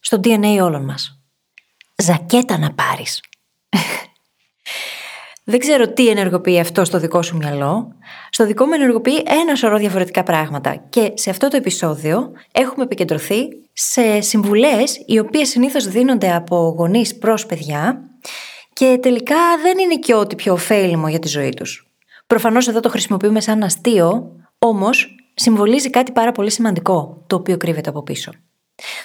στο DNA όλων μας. Ζακέτα να πάρεις. Δεν ξέρω τι ενεργοποιεί αυτό στο δικό σου μυαλό. Στο δικό μου ενεργοποιεί ένα σωρό διαφορετικά πράγματα. Και σε αυτό το επεισόδιο έχουμε επικεντρωθεί σε συμβουλές οι οποίες συνήθως δίνονται από γονείς προς παιδιά και τελικά δεν είναι και ό,τι πιο ωφέλιμο για τη ζωή τους. Προφανώς εδώ το χρησιμοποιούμε σαν αστείο, όμως συμβολίζει κάτι πάρα πολύ σημαντικό, το οποίο κρύβεται από πίσω.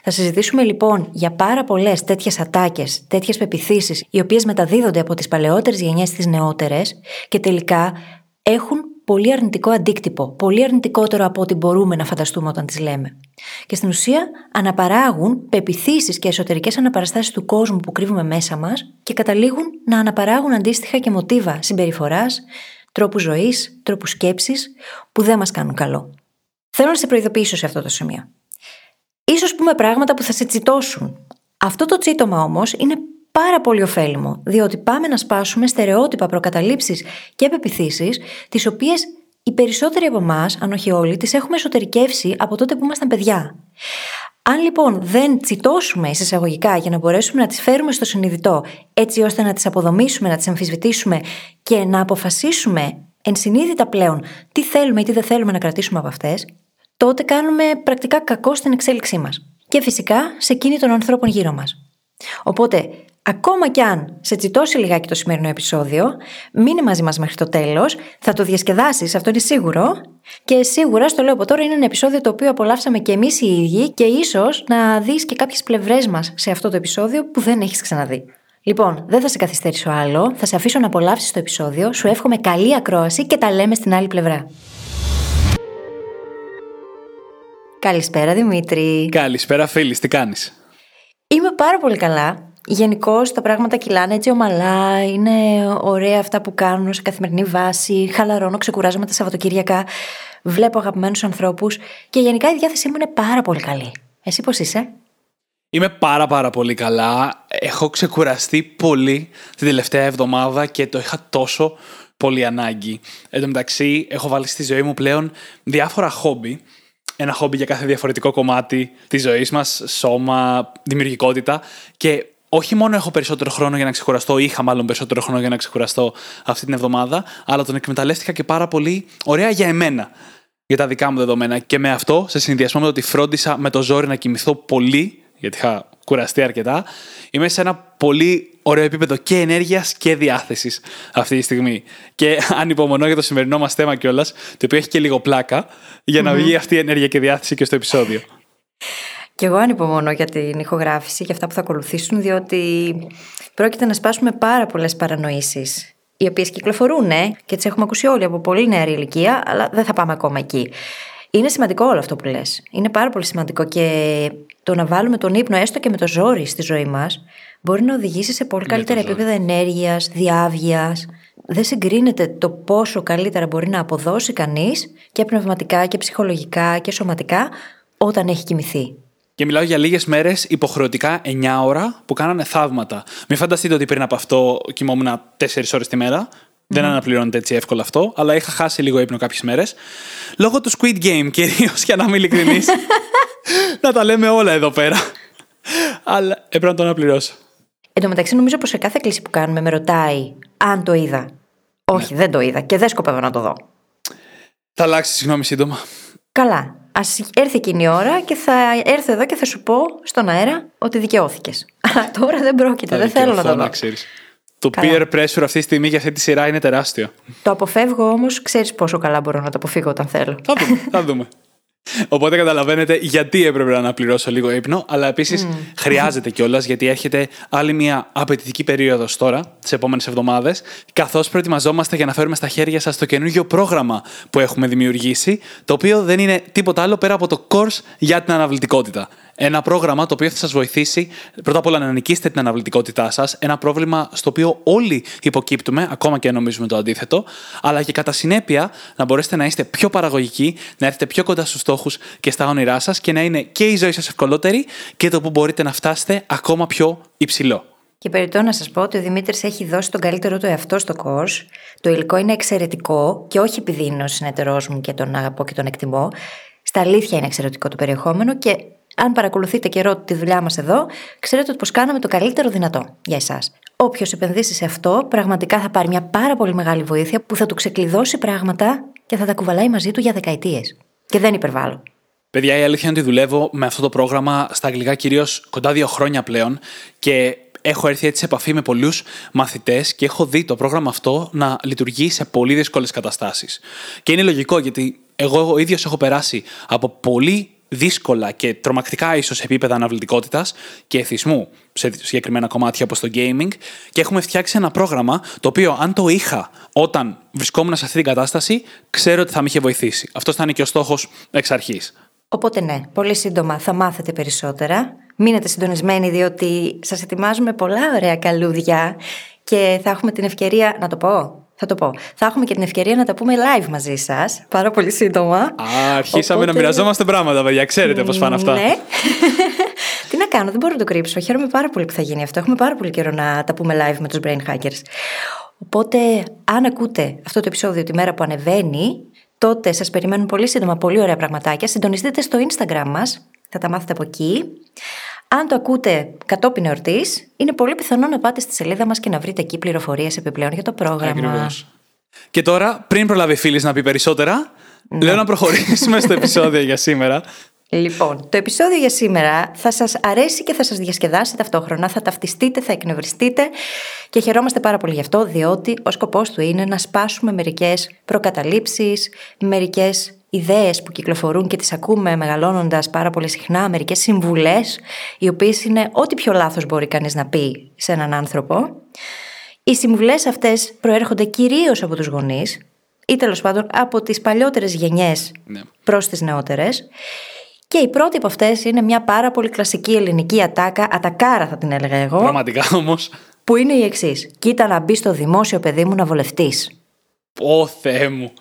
Θα συζητήσουμε λοιπόν για πάρα πολλές τέτοιες ατάκες, τέτοιες πεπιθήσεις, οι οποίες μεταδίδονται από τις παλαιότερες γενιές στις νεότερες και τελικά έχουν πολύ αρνητικό αντίκτυπο, πολύ αρνητικότερο από ό,τι μπορούμε να φανταστούμε όταν τις λέμε. Και στην ουσία αναπαράγουν πεπιθήσεις και εσωτερικές αναπαραστάσεις του κόσμου που κρύβουμε μέσα μας και καταλήγουν να αναπαράγουν αντίστοιχα και μοτίβα συμπεριφοράς, τρόπους ζωής, τρόπους σκέψης που δεν μας κάνουν καλό. Θέλω να σε προειδοποιήσω σε αυτό το σημείο. Ίσως πούμε πράγματα που θα σε τσιτώσουν. Αυτό το τσίτωμα όμως είναι πάρα πολύ ωφέλιμο, διότι πάμε να σπάσουμε στερεότυπα, προκαταλήψεις και πεπιθήσεις, τις οποίες οι περισσότεροι από εμάς, αν όχι όλοι, τις έχουμε εσωτερικεύσει από τότε που ήμασταν παιδιά. Αν λοιπόν δεν τσιτώσουμε εισαγωγικά για να μπορέσουμε να τις φέρουμε στο συνειδητό, έτσι ώστε να τις αποδομήσουμε, να τις αμφισβητήσουμε και να αποφασίσουμε ενσυνείδητα πλέον τι θέλουμε ή τι δεν θέλουμε να κρατήσουμε από αυτές, τότε κάνουμε πρακτικά κακό στην εξέλιξή μας. Και φυσικά σε εκείνη των ανθρώπων γύρω μας. Οπότε, ακόμα κι αν σε τσιτώσει λιγάκι το σημερινό επεισόδιο, μείνε μαζί μας μέχρι το τέλος, θα το διασκεδάσεις, αυτό είναι σίγουρο. Και σίγουρα, στο λέω από τώρα, είναι ένα επεισόδιο το οποίο απολαύσαμε και εμείς οι ίδιοι και ίσως να δεις και κάποιες πλευρές μας σε αυτό το επεισόδιο που δεν έχεις ξαναδεί. Λοιπόν, δεν θα σε καθυστερήσω άλλο, θα σε αφήσω να απολαύσεις το επεισόδιο, σου εύχομαι καλή ακρόαση και τα λέμε στην άλλη πλευρά. Καλησπέρα Δημήτρη. Καλησπέρα φίλης, τι κάνεις; Είμαι πάρα πολύ καλά. Γενικώ τα πράγματα κυλάνε έτσι ομαλά, είναι ωραία αυτά που κάνουν σε καθημερινή βάση, χαλαρώνω, ξεκουράζομαι τα Σαββατοκύριακα, βλέπω αγαπημένους ανθρώπους και γενικά η διάθεσή μου είναι πάρα πολύ καλή. Εσύ πώς είσαι; Είμαι πάρα πάρα πολύ καλά. Έχω ξεκουραστεί πολύ την τελευταία εβδομάδα και το είχα τόσο πολύ ανάγκη. Εν τω μεταξύ, έχω βάλει στη ζωή μου πλέον διάφορα χόμπι ένα χόμπι για κάθε διαφορετικό κομμάτι της ζωής μας, σώμα, δημιουργικότητα. Και όχι μόνο έχω περισσότερο χρόνο για να ξεκουραστώ, είχα μάλλον περισσότερο χρόνο για να ξεκουραστώ αυτή την εβδομάδα, αλλά τον εκμεταλλεύτηκα και πάρα πολύ ωραία για εμένα. Για τα δικά μου δεδομένα. Και με αυτό, σε συνδυασμό με το ότι φρόντισα με το ζόρι να κοιμηθώ πολύ, γιατί είχα κουραστεί αρκετά, είμαι σε ένα πολύ ωραίο επίπεδο και ενέργειας και διάθεσης αυτή τη στιγμή. Και ανυπομονώ για το σημερινό μας θέμα κιόλας, το οποίο έχει και λίγο πλάκα, για να βγει αυτή η ενέργεια και διάθεση και στο επεισόδιο. Και εγώ ανυπομονώ για την ηχογράφηση και αυτά που θα ακολουθήσουν, διότι πρόκειται να σπάσουμε πάρα πολλές παρανοήσεις. Οι οποίες κυκλοφορούν, ε, και τις έχουμε ακούσει όλοι από πολύ νεαρή ηλικία, αλλά δεν θα πάμε ακόμα εκεί. Είναι σημαντικό όλο αυτό που λες. Είναι πάρα πολύ σημαντικό και το να βάλουμε τον ύπνο έστω και με το ζόρι στη ζωή μας μπορεί να οδηγήσει σε πολύ καλύτερα επίπεδα ενέργειας, διάβγειας. Δεν συγκρίνεται το πόσο καλύτερα μπορεί να αποδώσει κανείς και πνευματικά και ψυχολογικά και σωματικά όταν έχει κοιμηθεί. Και μιλάω για λίγες μέρες υποχρεωτικά 9 ώρα που κάνανε θαύματα. Μην φανταστείτε ότι πριν από αυτό κοιμόμουν 4 ώρες τη μέρα. Δεν αναπληρώνεται έτσι εύκολα αυτό, αλλά είχα χάσει λίγο ύπνο κάποιες μέρες. Λόγω του Squid Game, κυρίως για να είμαι ειλικρινής. να τα λέμε όλα εδώ πέρα. αλλά έπρεπε να το αναπληρώσω. Εν τω μεταξύ, νομίζω πως σε κάθε κλίση που κάνουμε με ρωτάει αν το είδα. Όχι, ναι. δεν το είδα και δεν σκοπεύω να το δω. Θα αλλάξει συγγνώμη σύντομα. Καλά. Α έρθει εκείνη η ώρα και θα έρθω εδώ και θα σου πω στον αέρα ότι δικαιώθηκες. Αλλά τώρα δεν πρόκειται, δεν θέλω να το δω. Το peer pressure αυτή τη στιγμή για αυτή τη σειρά είναι τεράστιο. Το αποφεύγω όμως, ξέρεις πόσο καλά μπορώ να το αποφύγω όταν θέλω. Θα δούμε. Θα δούμε. Οπότε καταλαβαίνετε γιατί έπρεπε να αναπληρώσω λίγο ύπνο, αλλά επίσης mm. χρειάζεται κιόλας γιατί έρχεται άλλη μια απαιτητική περίοδος τώρα, τις επόμενες εβδομάδες, καθώς προετοιμαζόμαστε για να φέρουμε στα χέρια σας το καινούργιο πρόγραμμα που έχουμε δημιουργήσει, το οποίο δεν είναι τίποτα άλλο πέρα από το course για την αναβλητικότητα. Ένα πρόγραμμα το οποίο θα σας βοηθήσει πρώτα απ' όλα να νικήσετε την αναβλητικότητά σας, ένα πρόβλημα στο οποίο όλοι υποκύπτουμε, ακόμα και νομίζουμε το αντίθετο, αλλά και κατά συνέπεια να μπορέσετε να είστε πιο παραγωγικοί, να έρθετε πιο κοντά στους στόχους και στα όνειρά σας και να είναι και η ζωή σας ευκολότερη και το που μπορείτε να φτάσετε ακόμα πιο υψηλό. Και περιττώ να σας πω ότι ο Δημήτρης έχει δώσει τον καλύτερο του εαυτό στο course. Το υλικό είναι εξαιρετικό και όχι επειδή είναι ο συνεταιρός μου και τον αγαπώ και τον εκτιμώ. Στα αλήθεια είναι εξαιρετικό το περιεχόμενο και αν παρακολουθείτε καιρό τη δουλειά μας εδώ, ξέρετε ότι πως κάναμε το καλύτερο δυνατό για εσάς. Όποιος επενδύσει σε αυτό, πραγματικά θα πάρει μια πάρα πολύ μεγάλη βοήθεια που θα του ξεκλειδώσει πράγματα και θα τα κουβαλάει μαζί του για δεκαετίες. Και δεν υπερβάλλω. Παιδιά, η αλήθεια είναι ότι δουλεύω με αυτό το πρόγραμμα στα αγγλικά κυρίως κοντά δύο χρόνια πλέον και έχω έρθει έτσι σε επαφή με πολλούς μαθητές και έχω δει το πρόγραμμα αυτό να λειτουργεί σε πολύ δύσκολες καταστάσεις. Και είναι λογικό γιατί εγώ ο ίδιος έχω περάσει από πολύ δύσκολα και τρομακτικά ίσως επίπεδα αναβλητικότητας και εθισμού σε συγκεκριμένα κομμάτια όπως το gaming και έχουμε φτιάξει ένα πρόγραμμα το οποίο αν το είχα όταν βρισκόμουν σε αυτή την κατάσταση, ξέρω ότι θα με είχε βοηθήσει. Αυτός θα είναι και ο στόχος εξ αρχής. Οπότε ναι, πολύ σύντομα θα μάθετε περισσότερα. Μείνετε συντονισμένοι διότι σας ετοιμάζουμε πολλά ωραία καλούδια και θα έχουμε την ευκαιρία, να το πω, θα το πω. Θα έχουμε και την ευκαιρία να τα πούμε live μαζί σας. Πάρα πολύ σύντομα. Α, αρχίσαμε Οπότε... να μοιραζόμαστε πράγματα, παιδιά. Ξέρετε πώς πάνε αυτά. Ναι. Τι να κάνω, δεν μπορώ να το κρύψω. Χαίρομαι πάρα πολύ που θα γίνει αυτό. Έχουμε πάρα πολύ καιρό να τα πούμε live με τους brain hackers. Οπότε, αν ακούτε αυτό το επεισόδιο τη μέρα που ανεβαίνει, τότε σας περιμένουν πολύ σύντομα πολύ ωραία πραγματάκια. Συντονιστείτε στο Instagram μας, θα τα μάθετε από εκεί. Αν το ακούτε κατόπιν εορτής, είναι πολύ πιθανό να πάτε στη σελίδα μας και να βρείτε εκεί πληροφορίες επιπλέον για το πρόγραμμα. Ακριβώς. Και τώρα, πριν προλάβει φίλης να πει περισσότερα, ναι. λέω να προχωρήσουμε στο επεισόδιο για σήμερα. Λοιπόν, το επεισόδιο για σήμερα θα σας αρέσει και θα σας διασκεδάσει ταυτόχρονα, θα ταυτιστείτε, θα εκνευριστείτε και χαιρόμαστε πάρα πολύ γι' αυτό, διότι ο σκοπός του είναι να σπάσουμε μερικές προκαταλήψεις, μερικές ιδέες που κυκλοφορούν και τις ακούμε μεγαλώνοντας πάρα πολύ συχνά, μερικές συμβουλές, οι οποίες είναι ό,τι πιο λάθος μπορεί κανείς να πει σε έναν άνθρωπο. Οι συμβουλές αυτές προέρχονται κυρίως από τους γονείς ή τέλος πάντων από τις παλιότερες γενιές ναι. προς τις νεότερες και η πρώτη από αυτές είναι μια πάρα πολύ κλασική ελληνική ατάκα, ατακάρα θα την έλεγα εγώ. Πραγματικά όμως. Που είναι η εξής. Κοίτα να μπει στο δημόσιο παιδί μου να βολευτείς. Ω Θεέ μου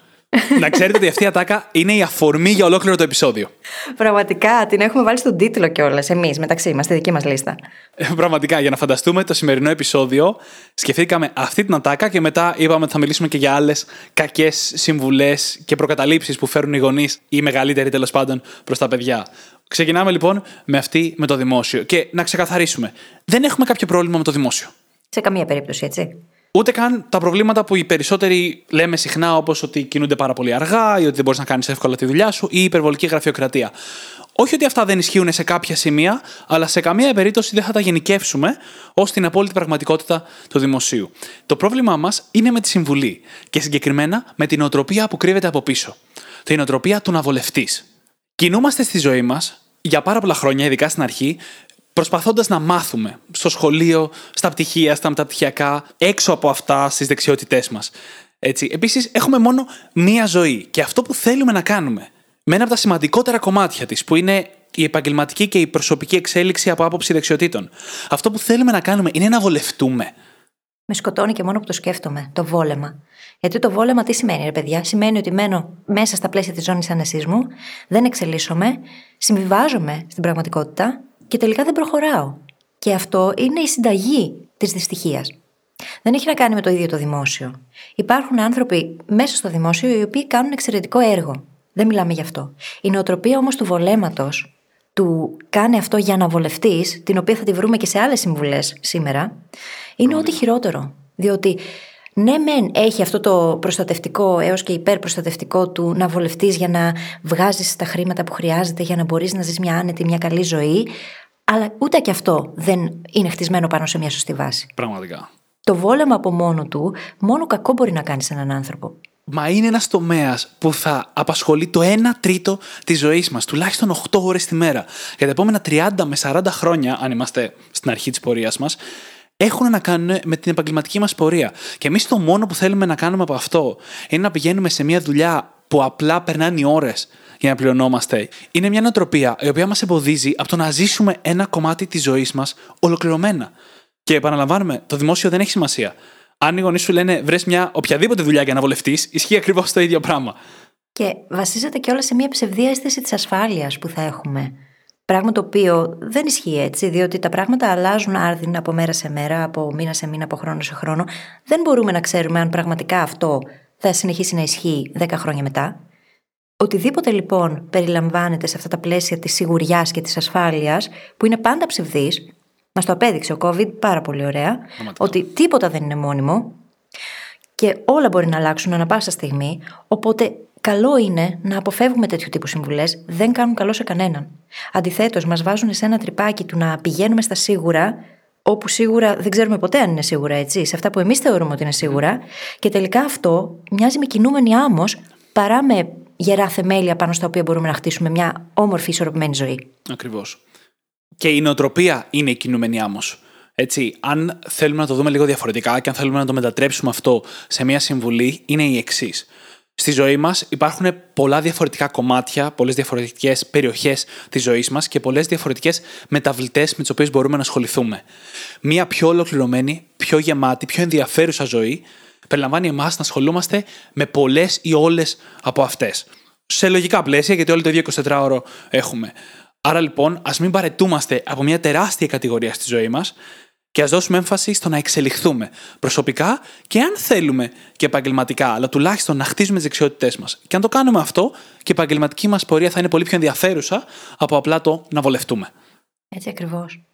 να ξέρετε ότι αυτή η ατάκα είναι η αφορμή για ολόκληρο το επεισόδιο. Πραγματικά, την έχουμε βάλει στον τίτλο κιόλας εμείς μεταξύ μας, στη δική μας λίστα. Ε, πραγματικά, για να φανταστούμε το σημερινό επεισόδιο, σκεφτήκαμε αυτή την ατάκα και μετά είπαμε ότι θα μιλήσουμε και για άλλες κακές συμβουλές και προκαταλήψεις που φέρουν οι γονείς ή οι μεγαλύτεροι τέλος πάντων προς τα παιδιά. Ξεκινάμε λοιπόν με αυτή με το δημόσιο. Και να ξεκαθαρίσουμε, δεν έχουμε κάποιο πρόβλημα με το δημόσιο. Σε καμία περίπτωση, έτσι. Ούτε καν τα προβλήματα που οι περισσότεροι λέμε συχνά, όπως ότι κινούνται πάρα πολύ αργά ή ότι δεν μπορείς να κάνεις εύκολα τη δουλειά σου ή η υπερβολική γραφειοκρατία. Όχι ότι αυτά δεν ισχύουν σε κάποια σημεία, αλλά σε καμία περίπτωση δεν θα τα γενικεύσουμε ως την απόλυτη πραγματικότητα του δημοσίου. Το πρόβλημά μας είναι με τη συμβουλή και συγκεκριμένα με την οτροπία που κρύβεται από πίσω. Την οτροπία του να βολευτείς. Κινούμαστε στη ζωή μας για πάρα πολλά χρόνια, ειδικά στην αρχή, προσπαθώντας να μάθουμε στο σχολείο, στα πτυχία, στα μεταπτυχιακά, έξω από αυτά στις δεξιότητές μας. Έτσι. Επίσης, έχουμε μόνο μία ζωή και αυτό που θέλουμε να κάνουμε με ένα από τα σημαντικότερα κομμάτια της, που είναι η επαγγελματική και η προσωπική εξέλιξη από άποψη δεξιοτήτων. Αυτό που θέλουμε να κάνουμε είναι να βολευτούμε. Με σκοτώνει και μόνο που το σκέφτομαι. Το βόλεμα. Γιατί το βόλεμα τι σημαίνει, ρε παιδιά; Σημαίνει ότι μένω μέσα στα πλαίσια της ζώνης άνεσή μου, δεν εξελίσσομαι, συμβιβάζομαι στην πραγματικότητα και τελικά δεν προχωράω. Και αυτό είναι η συνταγή της δυστυχίας. Δεν έχει να κάνει με το ίδιο το δημόσιο. Υπάρχουν άνθρωποι μέσα στο δημόσιο οι οποίοι κάνουν εξαιρετικό έργο. Δεν μιλάμε γι' αυτό. Η νοοτροπία όμως του βολέματος, του κάνει αυτό για να βολευτείς, την οποία θα τη βρούμε και σε άλλες συμβουλές σήμερα, είναι ό,τι χειρότερο. Διότι ναι, μεν έχει αυτό το προστατευτικό έως και υπερπροστατευτικό του να βολευτείς για να βγάζεις τα χρήματα που χρειάζεται για να μπορείς να ζεις μια άνετη, μια καλή ζωή. Αλλά ούτε και αυτό δεν είναι χτισμένο πάνω σε μια σωστή βάση. Πραγματικά. Το βόλεμα από μόνο του, μόνο κακό μπορεί να κάνει σε έναν άνθρωπο. Μα είναι ένας τομέας που θα απασχολεί το 1 τρίτο της ζωής μας, τουλάχιστον 8 ώρες τη μέρα. Για τα επόμενα 30 με 40 χρόνια, αν είμαστε στην αρχή της πορείας μας, έχουν να κάνουν με την επαγγελματική μας πορεία. Και εμείς το μόνο που θέλουμε να κάνουμε από αυτό είναι να πηγαίνουμε σε μια δουλειά που απλά περνάνε οι ώρες για να πληρωνόμαστε. Είναι μια νοοτροπία η οποία μας εμποδίζει από το να ζήσουμε ένα κομμάτι της ζωής μας ολοκληρωμένα. Και επαναλαμβάνουμε, το δημόσιο δεν έχει σημασία. Αν οι γονείς σου λένε βρες μια οποιαδήποτε δουλειά για να βολευτείς, ισχύει ακριβώς το ίδιο πράγμα. Και βασίζεται και όλα σε μια ψευδή αίσθηση της ασφάλειας που θα έχουμε. Πράγμα το οποίο δεν ισχύει έτσι, διότι τα πράγματα αλλάζουν άρδιν από μέρα σε μέρα, από μήνα σε μήνα, από χρόνο σε χρόνο. Δεν μπορούμε να ξέρουμε αν πραγματικά αυτό θα συνεχίσει να ισχύει 10 χρόνια μετά. Οτιδήποτε λοιπόν περιλαμβάνεται σε αυτά τα πλαίσια της σιγουριάς και της ασφάλειας, που είναι πάντα ψευδής, μας το απέδειξε ο COVID πάρα πολύ ωραία, ότι τίποτα δεν είναι μόνιμο και όλα μπορεί να αλλάξουν ανα πάσα στιγμή. Οπότε καλό είναι να αποφεύγουμε τέτοιου τύπου συμβουλές, δεν κάνουν καλό σε κανέναν. Αντιθέτως, μας βάζουν σε ένα τρυπάκι του να πηγαίνουμε στα σίγουρα, όπου σίγουρα δεν ξέρουμε ποτέ αν είναι σίγουρα έτσι, σε αυτά που εμείς θεωρούμε ότι είναι σίγουρα, και τελικά αυτό μοιάζει με κινούμενη άμμος παρά με γερά θεμέλια πάνω στα οποία μπορούμε να χτίσουμε μια όμορφη, ισορροπημένη ζωή. Ακριβώς. Και η νοοτροπία είναι η κινούμενη άμμος. Έτσι, αν θέλουμε να το δούμε λίγο διαφορετικά και αν θέλουμε να το μετατρέψουμε αυτό σε μια συμβουλή, είναι η εξής. Στη ζωή μας υπάρχουν πολλά διαφορετικά κομμάτια, πολλές διαφορετικές περιοχές της ζωής μας και πολλές διαφορετικές μεταβλητές με τις οποίες μπορούμε να ασχοληθούμε. Μία πιο ολοκληρωμένη, πιο γεμάτη, πιο ενδιαφέρουσα ζωή περιλαμβάνει εμάς να ασχολούμαστε με πολλές ή όλες από αυτές. Σε λογικά πλαίσια, γιατί όλοι το ίδιο 24ωρο έχουμε. Άρα λοιπόν, ας μην παρετούμαστε από μια τεράστια κατηγορία στη ζωή μας και ας δώσουμε έμφαση στο να εξελιχθούμε προσωπικά και αν θέλουμε και επαγγελματικά, αλλά τουλάχιστον να χτίζουμε τις δεξιότητές μας. Και αν το κάνουμε αυτό, και η επαγγελματική μας πορεία θα είναι πολύ πιο ενδιαφέρουσα από απλά το να βολευτούμε. Έτσι ακριβώς.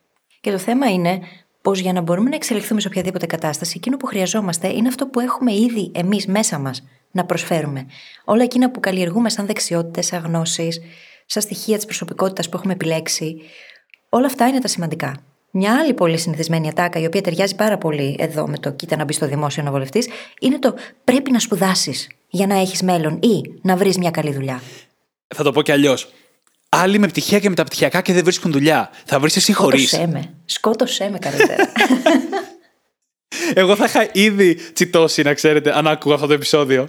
Και το θέμα είναι πως για να μπορούμε να εξελιχθούμε σε οποιαδήποτε κατάσταση, εκείνο που χρειαζόμαστε είναι αυτό που έχουμε ήδη εμείς μέσα μας να προσφέρουμε. Όλα εκείνα που καλλιεργούμε σαν δεξιότητες, σαν γνώσεις, σαν στοιχεία της προσωπικότητας που έχουμε επιλέξει. Όλα αυτά είναι τα σημαντικά. Μια άλλη πολύ συνηθισμένη ατάκα, η οποία ταιριάζει πάρα πολύ εδώ με το κοίτα να μπει στο δημόσιο να βολευτεί, είναι το πρέπει να σπουδάσεις για να έχεις μέλλον ή να βρεις μια καλή δουλειά. Θα το πω κι αλλιώς. Άλλοι με πτυχία και μεταπτυχιακά και δεν βρίσκουν δουλειά. Θα βρεις εσύ χωρίς. Σκότωσέ με. Σκότωσέ με καλύτερα. Εγώ θα είχα ήδη τσιτώσει, να ξέρετε, αν άκουγα αυτό το επεισόδιο.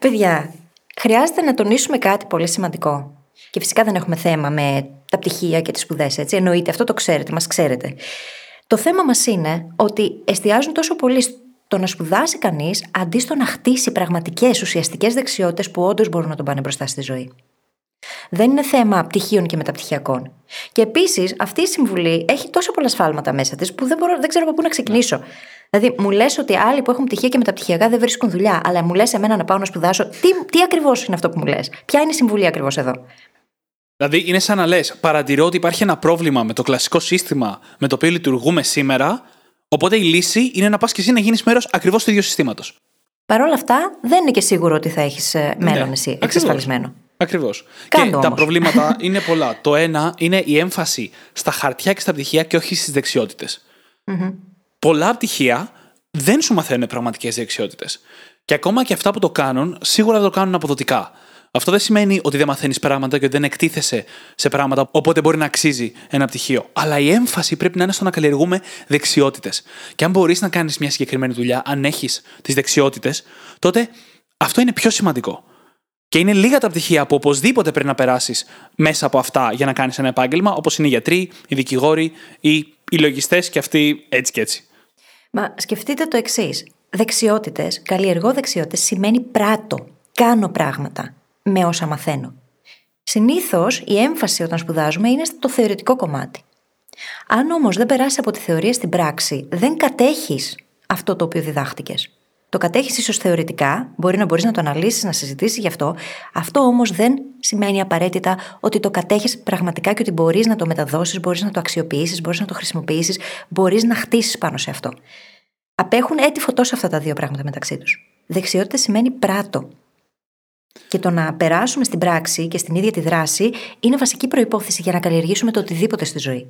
Παιδιά, χρειάζεται να τονίσουμε κάτι πολύ σημαντικό. Και φυσικά δεν έχουμε θέμα με τα πτυχία και τις σπουδές, έτσι. Εννοείται, αυτό το ξέρετε, μας ξέρετε. Το θέμα μας είναι ότι εστιάζουν τόσο πολύ στο να σπουδάσει κανείς αντί στο να χτίσει πραγματικές ουσιαστικές δεξιότητες που όντως μπορούν να τον πάνε μπροστά στη ζωή. Δεν είναι θέμα πτυχίων και μεταπτυχιακών. Και επίσης αυτή η συμβουλή έχει τόσο πολλά σφάλματα μέσα της που δεν, μπορώ, δεν ξέρω από πού να ξεκινήσω. Δηλαδή, μου λες ότι άλλοι που έχουν πτυχία και μεταπτυχιακά δεν βρίσκουν δουλειά, αλλά μου λες εμένα να πάω να σπουδάσω. Τι, τι ακριβώς είναι αυτό που μου λες, Ποια είναι η συμβουλή ακριβώς εδώ; Δηλαδή, είναι σαν να λες: Παρατηρώ ότι υπάρχει ένα πρόβλημα με το κλασικό σύστημα με το οποίο λειτουργούμε σήμερα. Οπότε η λύση είναι να πας και εσύ να γίνεις μέρος ακριβώς του ίδιου συστήματος. Παρ' όλα αυτά, δεν είναι και σίγουρο ότι θα έχεις ε, μέλλον ναι, εσύ εξασφαλισμένο. Ακριβώς. Και τα προβλήματα είναι πολλά. Το ένα είναι η έμφαση στα χαρτιά και στα πτυχία και όχι στις δεξιότητες. Mm-hmm. Πολλά πτυχία δεν σου μαθαίνουν πραγματικές δεξιότητες. Και ακόμα και αυτά που το κάνουν, σίγουρα δεν το κάνουν αποδοτικά. Αυτό δεν σημαίνει ότι δεν μαθαίνεις πράγματα και ότι δεν εκτίθεσαι σε πράγματα, οπότε μπορεί να αξίζει ένα πτυχίο. Αλλά η έμφαση πρέπει να είναι στο να καλλιεργούμε δεξιότητες. Και αν μπορείς να κάνεις μια συγκεκριμένη δουλειά, αν έχεις τις δεξιότητες, τότε αυτό είναι πιο σημαντικό. Και είναι λίγα τα πτυχία που οπωσδήποτε πρέπει να περάσεις μέσα από αυτά για να κάνεις ένα επάγγελμα, όπως είναι οι γιατροί, οι δικηγόροι ή οι λογιστές και αυτοί έτσι και έτσι. Μα σκεφτείτε το εξής. Δεξιότητες, καλλιεργώ δεξιότητες σημαίνει πράττω. Κάνω πράγματα με όσα μαθαίνω. Συνήθως η έμφαση όταν σπουδάζουμε είναι στο θεωρητικό κομμάτι. Αν όμως δεν περάσει από τη θεωρία στην πράξη, δεν κατέχεις αυτό το οποίο διδάχτηκες. Το κατέχεις ίσως θεωρητικά, μπορεί να μπορείς να το αναλύσεις, να συζητήσεις γι' αυτό. Αυτό όμως δεν σημαίνει απαραίτητα ότι το κατέχεις πραγματικά και ότι μπορείς να το μεταδώσεις, μπορείς να το αξιοποιήσεις, μπορείς να το χρησιμοποιήσεις, μπορείς να χτίσεις πάνω σε αυτό. Απέχουν έτη φωτό αυτά τα δύο πράγματα μεταξύ τους. Δεξιότητα σημαίνει πράτο. Και το να περάσουμε στην πράξη και στην ίδια τη δράση είναι βασική προπόθεση για να καλλιεργήσουμε το οτιδήποτε στη ζωή.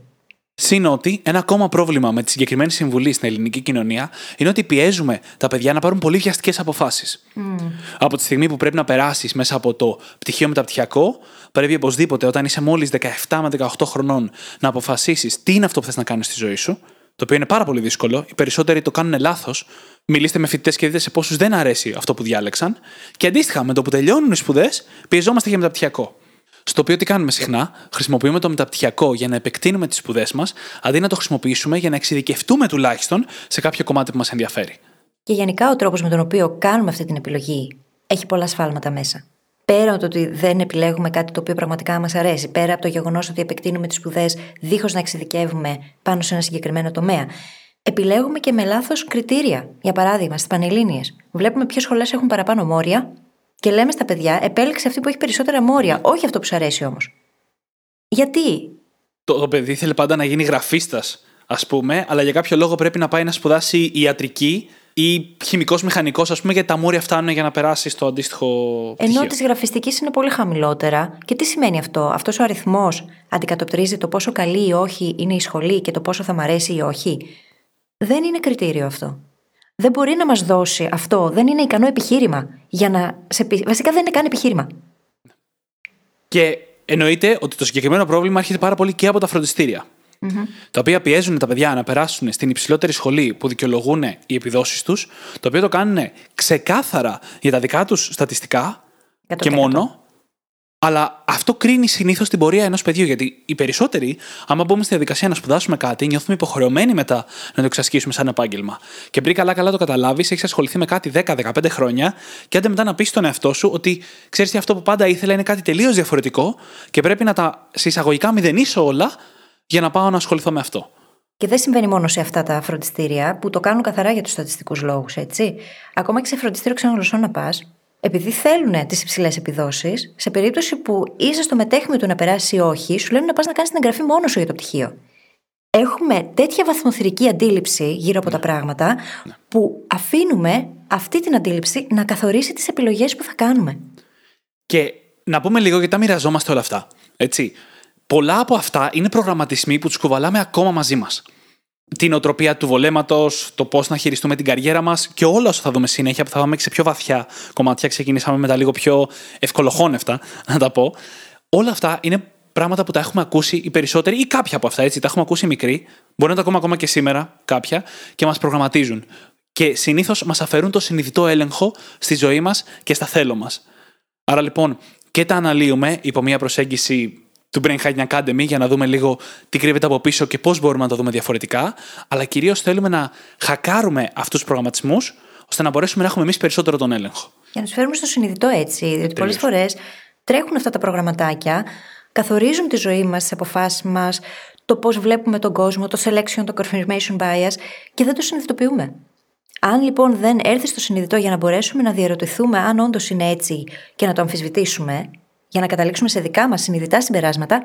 Συν ότι ένα ακόμα πρόβλημα με τη συγκεκριμένη συμβουλή στην ελληνική κοινωνία είναι ότι πιέζουμε τα παιδιά να πάρουν πολύ βιαστικές αποφάσεις. Mm. Από τη στιγμή που πρέπει να περάσεις μέσα από το πτυχίο μεταπτυχιακό, πρέπει οπωσδήποτε όταν είσαι μόλις 17 με 18 χρονών να αποφασίσεις τι είναι αυτό που θες να κάνεις στη ζωή σου. το οποίο είναι πάρα πολύ δύσκολο. Οι περισσότεροι το κάνουν λάθος. Μιλήστε με φοιτητές και δείτε σε πόσους δεν αρέσει αυτό που διάλεξαν. Και αντίστοιχα, με το που τελειώνουν οι σπουδές, πιεζόμαστε για μεταπτυχιακό. Στο οποίο τι κάνουμε συχνά, χρησιμοποιούμε το μεταπτυχιακό για να επεκτείνουμε τις σπουδές μας, αντί να το χρησιμοποιήσουμε για να εξειδικευτούμε τουλάχιστον σε κάποιο κομμάτι που μας ενδιαφέρει. Και γενικά ο τρόπος με τον οποίο κάνουμε αυτή την επιλογή έχει πολλά σφάλματα μέσα. Πέρα από το ότι δεν επιλέγουμε κάτι το οποίο πραγματικά μας αρέσει, πέρα από το γεγονός ότι επεκτείνουμε τις σπουδές δίχως να εξειδικεύουμε πάνω σε ένα συγκεκριμένο τομέα, επιλέγουμε και με λάθος κριτήρια. Για παράδειγμα, στις Πανελλήνιες, βλέπουμε ποιε σχολές έχουν παραπάνω μόρια και λέμε στα παιδιά, επέλεξε αυτή που έχει περισσότερα μόρια, όχι αυτό που σου αρέσει όμως. Γιατί; Το, το παιδί ήθελε πάντα να γίνει γραφίστας, ας πούμε, αλλά για κάποιο λόγο πρέπει να πάει να σπουδάσει ιατρική ή χημικός μηχανικός, ας πούμε, γιατί τα μόρια φτάνουν για να περάσεις στο αντίστοιχο. Ενώ της γραφιστικής είναι πολύ χαμηλότερα. Και τι σημαίνει αυτό, Αυτός ο αριθμός αντικατοπτρίζει το πόσο καλή ή όχι είναι η σχολή και το πόσο θα μ' αρέσει ή όχι; Δεν είναι κριτήριο αυτό. Δεν μπορεί να μας δώσει αυτό, δεν είναι ικανό επιχείρημα για να. Σε... Βασικά δεν είναι καν επιχείρημα. Και εννοείται ότι το συγκεκριμένο πρόβλημα έρχεται πάρα πολύ και από τα φροντιστήρια. Mm-hmm. Τα οποία πιέζουν τα παιδιά να περάσουν στην υψηλότερη σχολή που δικαιολογούν οι επιδόσεις τους, το οποίο το κάνουν ξεκάθαρα για τα δικά τους στατιστικά και μόνο. Αλλά αυτό κρίνει συνήθως την πορεία ενός παιδιού. Γιατί οι περισσότεροι, άμα μπούμε στη διαδικασία να σπουδάσουμε κάτι, νιώθουμε υποχρεωμένοι μετά να το εξασκήσουμε σαν επάγγελμα. Και πριν καλά-καλά το καταλάβεις, έχεις ασχοληθεί με κάτι 10-15 χρόνια, και άντε μετά να πεις στον εαυτό σου ότι ξέρεις ότι αυτό που πάντα ήθελα είναι κάτι τελείως διαφορετικό και πρέπει να τα συσσαγωγικά μηδενίσω όλα για να πάω να ασχοληθώ με αυτό. Και δεν συμβαίνει μόνο σε αυτά τα φροντιστήρια που το κάνουν καθαρά για τους στατιστικούς λόγους, έτσι. Ακόμα και σε φροντιστήριο ξένων γλωσσών να πας, επειδή θέλουν τις υψηλές επιδόσεις, σε περίπτωση που είσαι στο μετέχμιο του να περάσει ή όχι, σου λένε να πας να κάνεις την εγγραφή μόνο σου για το πτυχίο. Έχουμε τέτοια βαθμοθυρική αντίληψη γύρω από τα πράγματα, που αφήνουμε αυτή την αντίληψη να καθορίσει τις επιλογές που θα κάνουμε. Και να πούμε λίγο γιατί τα μοιραζόμαστε όλα αυτά. Έτσι πολλά από αυτά είναι προγραμματισμοί που τους κουβαλάμε ακόμα μαζί μας. Την οτροπία του βολέματος, το πώς να χειριστούμε την καριέρα μας και όλα όσα θα δούμε συνέχεια που θα πάμε και σε πιο βαθιά κομμάτια. Ξεκινήσαμε με τα λίγο πιο ευκολοχώνευτα, να τα πω. Όλα αυτά είναι πράγματα που τα έχουμε ακούσει οι περισσότεροι ή κάποια από αυτά, έτσι. Τα έχουμε ακούσει μικροί. Μπορεί να τα ακούμε ακόμα και σήμερα κάποια και μας προγραμματίζουν. Και συνήθως μας αφαιρούν το συνειδητό έλεγχο στη ζωή μας και στα θέλω μας. Άρα λοιπόν και τα αναλύουμε υπό μια προσέγγιση του Brain Hacking Academy για να δούμε λίγο τι κρύβεται από πίσω και πώς μπορούμε να το δούμε διαφορετικά. Αλλά κυρίως θέλουμε να χακάρουμε αυτούς τους προγραμματισμούς ώστε να μπορέσουμε να έχουμε εμείς περισσότερο τον έλεγχο. Για να τους φέρουμε στο συνειδητό έτσι. Διότι πολλές φορές τρέχουν αυτά τα προγραμματάκια, καθορίζουν τη ζωή μας, τις αποφάσεις μας, το πώς βλέπουμε τον κόσμο, το selection, το confirmation bias και δεν το συνειδητοποιούμε. Αν λοιπόν δεν έρθει στο συνειδητό για να μπορέσουμε να διαρωτηθούμε αν όντως είναι έτσι και να το αμφισβητήσουμε, για να καταλήξουμε σε δικά μας συνειδητά συμπεράσματα,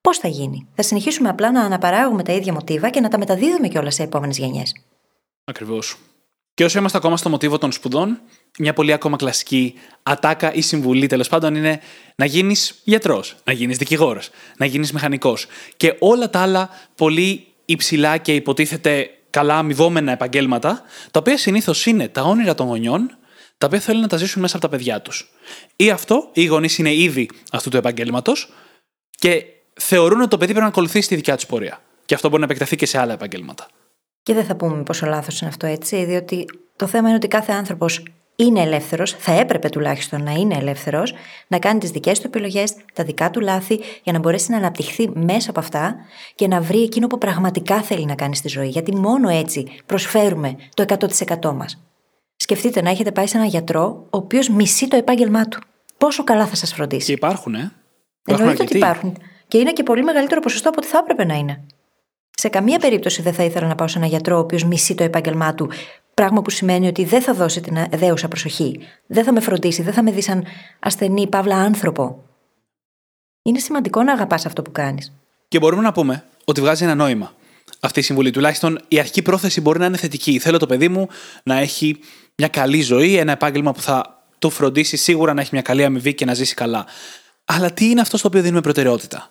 πώς θα γίνει; Θα συνεχίσουμε απλά να αναπαράγουμε τα ίδια μοτίβα και να τα μεταδίδουμε κιόλας σε επόμενες γενιές. Ακριβώς. Και όσο είμαστε ακόμα στο μοτίβο των σπουδών, μια πολύ ακόμα κλασική ατάκα ή συμβουλή τέλος πάντων είναι να γίνεις γιατρός, να γίνεις δικηγόρος, να γίνεις μηχανικός. Και όλα τα άλλα πολύ υψηλά και υποτίθεται καλά αμοιβόμενα επαγγέλματα, τα οποία συνήθως είναι τα όνειρα των γονιών τα οποία θέλουν να τα ζήσουν μέσα από τα παιδιά τους. Ή αυτό, οι γονείς είναι ήδη αυτού του επαγγέλματος και θεωρούν ότι το παιδί πρέπει να ακολουθήσει τη δικιά τους πορεία. Και αυτό μπορεί να επεκταθεί και σε άλλα επαγγέλματα. Και δεν θα πούμε πόσο λάθος είναι αυτό έτσι, διότι το θέμα είναι ότι κάθε άνθρωπος είναι ελεύθερος, θα έπρεπε τουλάχιστον να είναι ελεύθερος, να κάνει τις δικές του επιλογές, τα δικά του λάθη, για να μπορέσει να αναπτυχθεί μέσα από αυτά και να βρει εκείνο που πραγματικά θέλει να κάνει στη ζωή. Γιατί μόνο έτσι προσφέρουμε το 100% μας. Σκεφτείτε να έχετε πάει σε έναν γιατρό, ο οποίος μισεί το επάγγελμά του. Πόσο καλά θα σας φροντίσει. Και υπάρχουν, ε. Εννοείται ότι υπάρχουν. Και είναι και πολύ μεγαλύτερο ποσοστό από ό,τι θα έπρεπε να είναι. Σε καμία περίπτωση δεν θα ήθελα να πάω σε έναν γιατρό ο οποίος μισεί το επάγγελμά του. Πράγμα που σημαίνει ότι δεν θα δώσει την δέουσα προσοχή. Δεν θα με φροντίσει, δεν θα με δει σαν ασθενή, παύλα άνθρωπο. Είναι σημαντικό να αγαπάς αυτό που κάνεις. Και μπορούμε να πούμε ότι βγάζει ένα νόημα αυτή η συμβουλή. Τουλάχιστον η αρχική πρόθεση μπορεί να είναι θετική. Θέλω το παιδί μου να έχει μια καλή ζωή, ένα επάγγελμα που θα του φροντίσει σίγουρα να έχει μια καλή αμοιβή και να ζήσει καλά. Αλλά τι είναι αυτό στο οποίο δίνουμε προτεραιότητα;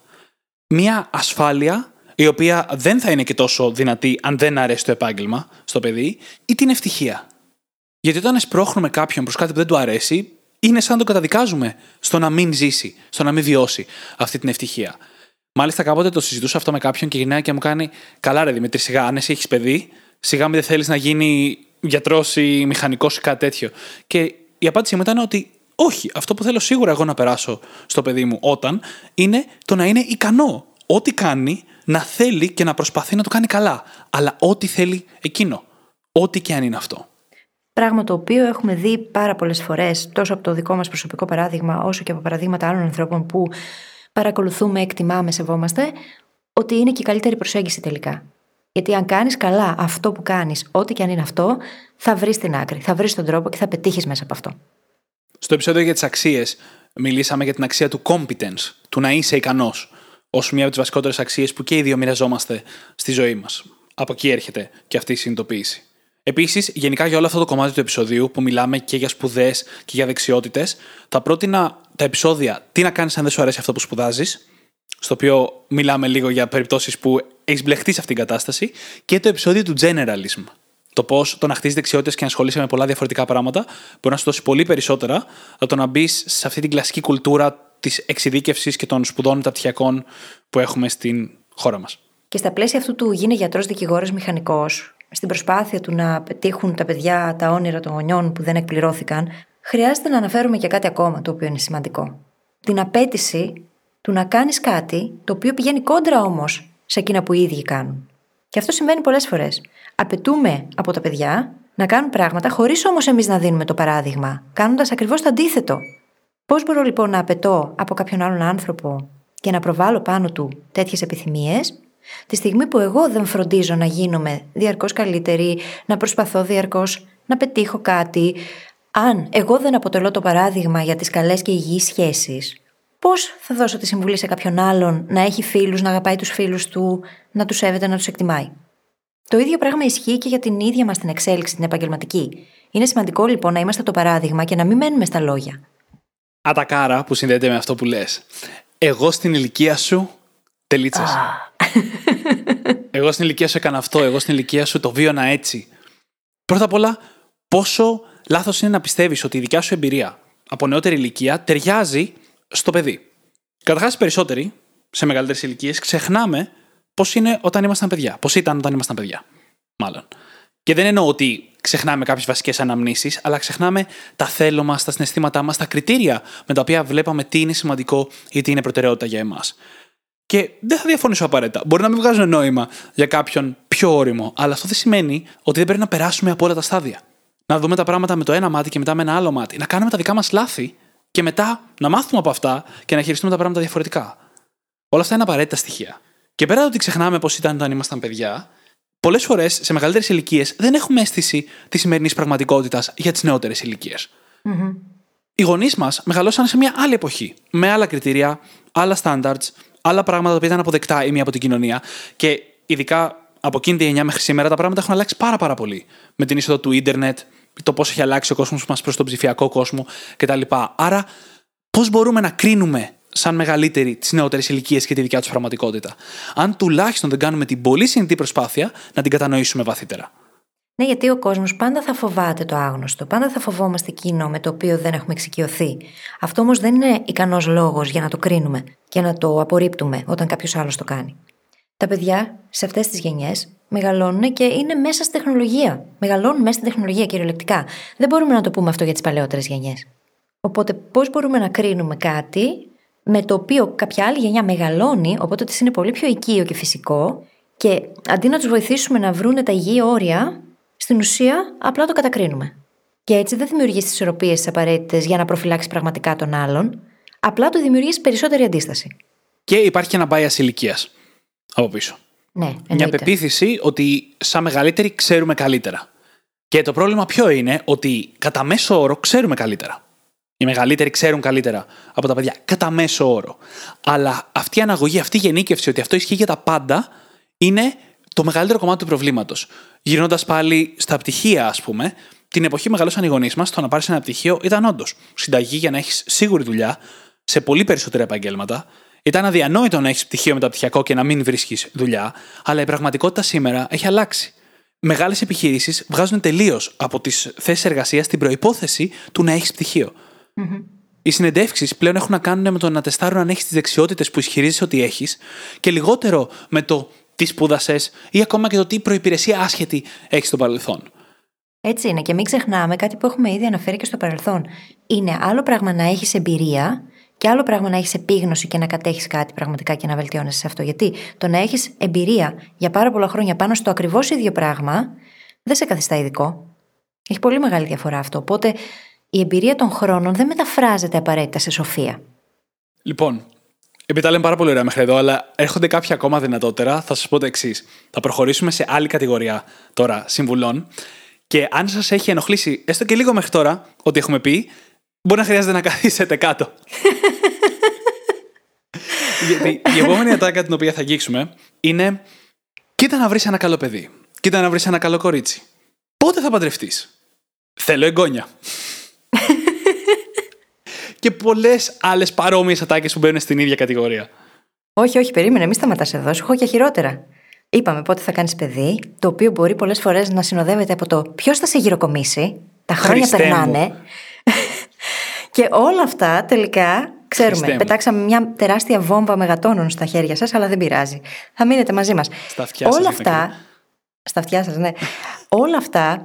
Μια ασφάλεια η οποία δεν θα είναι και τόσο δυνατή αν δεν αρέσει το επάγγελμα στο παιδί, ή την ευτυχία. Γιατί όταν εσπρώχνουμε κάποιον προς κάτι που δεν του αρέσει, είναι σαν να το καταδικάζουμε στο να μην ζήσει, στο να μην βιώσει αυτή την ευτυχία. Μάλιστα, κάποτε το συζητούσα αυτό με κάποιον και γυρνάει και μου κάνει Καλά, ρε Δημήτρη, σιγά, αν εσύ έχεις παιδί, σιγά μην δεν θέλεις να γίνει γιατρός ή μηχανικός ή κάτι τέτοιο. Και η απάντησή μου ήταν ότι όχι. Αυτό που θέλω σίγουρα εγώ να περάσω στο παιδί μου όταν είναι το να είναι ικανό. Ό,τι κάνει να θέλει και να προσπαθεί να το κάνει καλά. Αλλά ό,τι θέλει εκείνο. Ό,τι και αν είναι αυτό. Πράγμα το οποίο έχουμε δει πάρα πολλές φορές, τόσο από το δικό μας προσωπικό παράδειγμα, όσο και από παραδείγματα άλλων ανθρώπων που παρακολουθούμε, εκτιμάμε, σεβόμαστε, ότι είναι και η καλύτερη προσέγγιση τελικά. Γιατί αν κάνεις καλά αυτό που κάνεις, ό,τι και αν είναι αυτό, θα βρεις την άκρη, θα βρεις τον τρόπο και θα πετύχεις μέσα από αυτό. Στο επεισόδιο για τις αξίες, μιλήσαμε για την αξία του competence, του να είσαι ικανός, ως μία από τις βασικότερες αξίες που και οι δύο μοιραζόμαστε στη ζωή μας. Από εκεί έρχεται και αυτή η συνειδητοποίηση. Επίσης, γενικά για όλο αυτό το κομμάτι του επεισοδίου που μιλάμε και για σπουδές και για δεξιότητες, θα πρότεινα τα επεισόδια Τι να κάνεις αν δεν σου αρέσει αυτό που σπουδάζεις, στο οποίο μιλάμε λίγο για περιπτώσεις που έχεις μπλεχτεί σε αυτήν την κατάσταση, και το επεισόδιο του generalism. Το πώς το να χτίσει δεξιότητες και να ασχολείσαι με πολλά διαφορετικά πράγματα μπορεί να σου δώσει πολύ περισσότερα από το να μπεις σε αυτή την κλασική κουλτούρα της εξειδίκευσης και των σπουδών μεταπτυχιακών που έχουμε στην χώρα μας. Και στα πλαίσια αυτού του γίνει γιατρός, δικηγόρος, μηχανικός, στην προσπάθεια του να πετύχουν τα παιδιά τα όνειρα των γονιών που δεν εκπληρώθηκαν, χρειάζεται να αναφέρουμε και κάτι ακόμα το οποίο είναι σημαντικό. Την απέτηση του να κάνεις κάτι το οποίο πηγαίνει κόντρα όμως σε εκείνα που οι ίδιοι κάνουν. Και αυτό συμβαίνει πολλές φορές. Απαιτούμε από τα παιδιά να κάνουν πράγματα χωρίς όμως εμείς να δίνουμε το παράδειγμα, κάνοντας ακριβώς το αντίθετο. Πώς μπορώ λοιπόν να απαιτώ από κάποιον άλλον άνθρωπο και να προβάλλω πάνω του τέτοιες επιθυμίες, Τη στιγμή που εγώ δεν φροντίζω να γίνομαι διαρκώς καλύτερη, να προσπαθώ διαρκώς να πετύχω κάτι, αν εγώ δεν αποτελώ το παράδειγμα για τις καλές και υγιείς σχέσεις, πώς θα δώσω τη συμβουλή σε κάποιον άλλον να έχει φίλους, να αγαπάει τους φίλους του, να τους σέβεται, να τους εκτιμάει; Το ίδιο πράγμα ισχύει και για την ίδια μας την εξέλιξη, την επαγγελματική. Είναι σημαντικό λοιπόν να είμαστε το παράδειγμα και να μην μένουμε στα λόγια. Ατακάρα που συνδέεται με αυτό που λες. Εγώ στην ηλικία σου τελίτσες. εγώ στην ηλικία σου έκανα αυτό, εγώ στην ηλικία σου το βίωνα έτσι. Πρώτα απ' όλα, πόσο λάθος είναι να πιστεύεις ότι η δικιά σου εμπειρία από νεότερη ηλικία ταιριάζει στο παιδί. Καταρχάς, περισσότεροι σε μεγαλύτερες ηλικίες ξεχνάμε πώς είναι όταν ήμασταν παιδιά. Πώς ήταν όταν ήμασταν παιδιά, μάλλον. Και δεν εννοώ ότι ξεχνάμε κάποιες βασικές αναμνήσεις, αλλά ξεχνάμε τα θέλω μας, τα συναισθήματά μας, τα κριτήρια με τα οποία βλέπαμε τι είναι σημαντικό ή τι είναι προτεραιότητα για εμάς. Και δεν θα διαφωνήσω απαραίτητα. Μπορεί να μην βγάζουν νόημα για κάποιον πιο όριμο, αλλά αυτό δεν σημαίνει ότι δεν πρέπει να περάσουμε από όλα τα στάδια. Να δούμε τα πράγματα με το ένα μάτι και μετά με ένα άλλο μάτι. Να κάνουμε τα δικά μας λάθη και μετά να μάθουμε από αυτά και να χειριστούμε τα πράγματα διαφορετικά. Όλα αυτά είναι απαραίτητα στοιχεία. Και πέρα από ότι ξεχνάμε πώς ήταν όταν ήμασταν παιδιά, πολλές φορές σε μεγαλύτερες ηλικίες δεν έχουμε αίσθηση της σημερινής πραγματικότητας για τις νεότερες ηλικίες. Mm-hmm. Οι γονείς μας μεγαλώσαν σε μια άλλη εποχή, με άλλα κριτήρια, άλλα standards, άλλα πράγματα που ήταν αποδεκτά η μία από την κοινωνία. Και ειδικά από εκείνη τη γενιά μέχρι σήμερα τα πράγματα έχουν αλλάξει πάρα, πάρα πολύ. Με την είσοδο του ίντερνετ, το πώς έχει αλλάξει ο κόσμος μας προς τον ψηφιακό κόσμο κτλ. Άρα, πώς μπορούμε να κρίνουμε σαν μεγαλύτεροι τις νεότερες ηλικίες και τη δικιά τους πραγματικότητα, αν τουλάχιστον δεν κάνουμε την πολύ συνειδητή προσπάθεια να την κατανοήσουμε βαθύτερα. Ναι, γιατί ο κόσμος πάντα θα φοβάται το άγνωστο. Πάντα θα φοβόμαστε εκείνο με το οποίο δεν έχουμε εξοικειωθεί. Αυτό όμως δεν είναι ικανός λόγος για να το κρίνουμε και να το απορρίπτουμε όταν κάποιος άλλος το κάνει. Τα παιδιά σε αυτές τις γενιές μεγαλώνουν και είναι μέσα στη τεχνολογία. Μεγαλώνουν μέσα στη τεχνολογία κυριολεκτικά. Δεν μπορούμε να το πούμε αυτό για τις παλαιότερες γενιές. Οπότε, πώς μπορούμε να κρίνουμε κάτι με το οποίο κάποια άλλη γενιά μεγαλώνει, οπότε της είναι πολύ πιο οικείο και φυσικό, και αντί να τους βοηθήσουμε να βρουν τα υγιή όρια, στην ουσία απλά το κατακρίνουμε. Και έτσι δεν δημιουργείς τις ισορροπίες τι απαραίτητες για να προφυλάξεις πραγματικά τον άλλον, απλά του δημιουργείς περισσότερη αντίσταση. Και υπάρχει και ένα bias ηλικίας από πίσω. Ναι, εννοείται. Μια πεποίθηση ότι σαν μεγαλύτεροι ξέρουμε καλύτερα. Και το πρόβλημα ποιο είναι ότι κατά μέσο όρο ξέρουμε καλύτερα. Οι μεγαλύτεροι ξέρουν καλύτερα από τα παιδιά. Κατά μέσο όρο. Αλλά αυτή η αναγωγή, αυτή η γενίκευση ότι αυτό ισχύει για τα πάντα είναι το μεγαλύτερο κομμάτι του προβλήματος. Γυρνώντας πάλι στα πτυχία, ας πούμε, την εποχή μεγαλώσαν οι γονείς μας, το να πάρεις ένα πτυχίο ήταν όντως συνταγή για να έχεις σίγουρη δουλειά σε πολύ περισσότερα επαγγέλματα. Ήταν αδιανόητο να έχεις πτυχίο μεταπτυχιακό και να μην βρίσκεις δουλειά, αλλά η πραγματικότητα σήμερα έχει αλλάξει. Μεγάλες επιχειρήσεις βγάζουν τελείως από τις θέσεις εργασίας την προπόθεση του να έχεις πτυχίο. Mm-hmm. οι συνεντεύξεις πλέον έχουν να κάνουν με το να τεστάρουν αν έχεις τις δεξιότητες που ισχυρίζεσαι ότι έχεις και λιγότερο με το τι σπούδασες ή ακόμα και το τι προπηρεσία άσχετη έχεις στο παρελθόν. Έτσι είναι. Και μην ξεχνάμε κάτι που έχουμε ήδη αναφέρει και στο παρελθόν. Είναι άλλο πράγμα να έχεις εμπειρία και άλλο πράγμα να έχεις επίγνωση και να κατέχεις κάτι πραγματικά και να βελτιώνεσαι σε αυτό. Γιατί το να έχεις εμπειρία για πάρα πολλά χρόνια πάνω στο ακριβώς ίδιο πράγμα δεν σε καθιστά ειδικό. Έχει πολύ μεγάλη διαφορά αυτό. Οπότε η εμπειρία των χρόνων δεν μεταφράζεται απαραίτητα σε σοφία. Λοιπόν, επειδή τα λέμε πάρα πολύ ωραία μέχρι εδώ, αλλά έρχονται κάποια ακόμα δυνατότερα, θα σας πω το εξής. Θα προχωρήσουμε σε άλλη κατηγορία τώρα συμβουλών. Και αν σας έχει ενοχλήσει έστω και λίγο μέχρι τώρα ό,τι έχουμε πει, μπορεί να χρειάζεται να καθίσετε κάτω. Γιατί η επόμενη ατάκα την οποία θα αγγίξουμε είναι Κοίτα να βρεις ένα καλό παιδί. Κοίτα να βρεις ένα καλό κορίτσι. Πότε θα παντρευτείς; Θέλω εγγόνια. και πολλές άλλες παρόμοιες ατάκες που μπαίνουν στην ίδια κατηγορία. Όχι, όχι, περίμενε, μην σταματάς εδώ. Σου έχω και χειρότερα. Είπαμε πότε θα κάνεις παιδί, το οποίο μπορεί πολλές φορές να συνοδεύεται από το ποιος θα σε γυροκομίσει. Τα χρόνια Χριστέ περνάνε. Και όλα αυτά τελικά, ξέρουμε, Χριστέ μου. πετάξαμε μια τεράστια βόμβα μεγατόνων στα χέρια σας, αλλά δεν πειράζει. Θα μείνετε μαζί μας. Στα αυτιά σας, Όλα για να αυτά. Στα αυτιά σας, ναι. όλα αυτά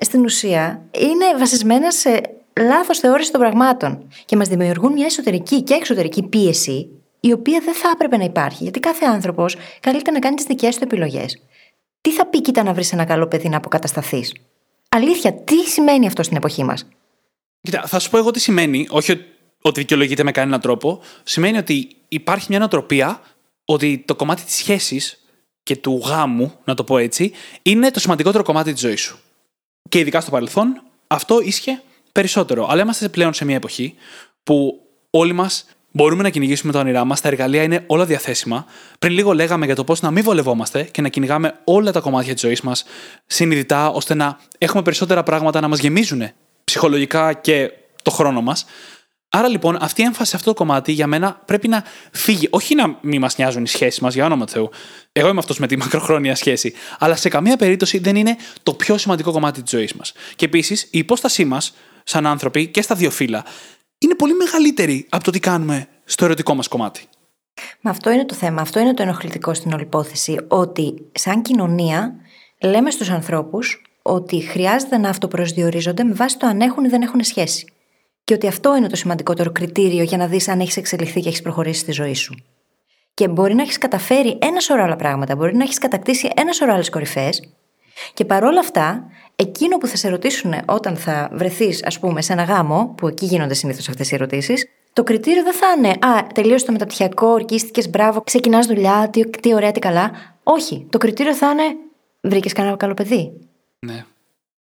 στην ουσία είναι βασισμένα σε λάθος θεώρηση των πραγμάτων και μας δημιουργούν μια εσωτερική και εξωτερική πίεση η οποία δεν θα έπρεπε να υπάρχει. Γιατί κάθε άνθρωπος καλείται να κάνει τις δικές του επιλογές. Τι θα πει, κοίτα να βρεις ένα καλό παιδί να αποκατασταθείς; Αλήθεια, τι σημαίνει αυτό στην εποχή μας; Κοίτα, θα σου πω εγώ τι σημαίνει, όχι ότι- ότι δικαιολογείται με κανέναν τρόπο. Σημαίνει ότι υπάρχει μια νοοτροπία ότι το κομμάτι της σχέσης και του γάμου, να το πω έτσι, είναι το σημαντικότερο κομμάτι της ζωής σου. Και ειδικά στο παρελθόν, αυτό ίσχυε περισσότερο. Αλλά είμαστε πλέον σε μια εποχή που όλοι μας μπορούμε να κυνηγήσουμε τα όνειρά μας, τα εργαλεία είναι όλα διαθέσιμα. Πριν λίγο λέγαμε για το πώς να μην βολευόμαστε και να κυνηγάμε όλα τα κομμάτια της ζωής μας συνειδητά, ώστε να έχουμε περισσότερα πράγματα να μας γεμίζουν ψυχολογικά και το χρόνο μας. Άρα λοιπόν, αυτή η έμφαση σε αυτό το κομμάτι για μένα πρέπει να φύγει. Όχι να μην μας νοιάζουν οι σχέσεις μας, για όνομα του Θεού. Εγώ είμαι αυτός με τη μακροχρόνια σχέση. Αλλά σε καμία περίπτωση δεν είναι το πιο σημαντικό κομμάτι της ζωής μας. Και επίσης, η υπόστασή μας, σαν άνθρωποι και στα δύο φύλλα, είναι πολύ μεγαλύτερη από το τι κάνουμε στο ερωτικό μας κομμάτι. Μα αυτό είναι το θέμα, αυτό είναι το ενοχλητικό στην όλη υπόθεση. Ότι σαν κοινωνία λέμε στους ανθρώπους ότι χρειάζεται να αυτοπροσδιορίζονται με βάση το αν έχουν ή δεν έχουν σχέση. Και ότι αυτό είναι το σημαντικότερο κριτήριο για να δεις αν έχεις εξελιχθεί και έχεις προχωρήσει στη ζωή σου. Και μπορεί να έχεις καταφέρει ένα σωρό άλλα πράγματα, μπορεί να έχεις κατακτήσει ένα σωρό άλλες κορυφές. Και παρόλα αυτά, εκείνο που θα σε ρωτήσουν όταν θα βρεθείς, ας πούμε, σε ένα γάμο, που εκεί γίνονται συνήθως αυτές οι ερωτήσεις, το κριτήριο δεν θα είναι Α, τελείωσε το μεταπτυχιακό, ορκίστηκες, μπράβο, ξεκινάς δουλειά, τι, τι ωραία, τι καλά. Όχι. Το κριτήριο θα είναι Βρήκες κανένα καλό παιδί. Ναι.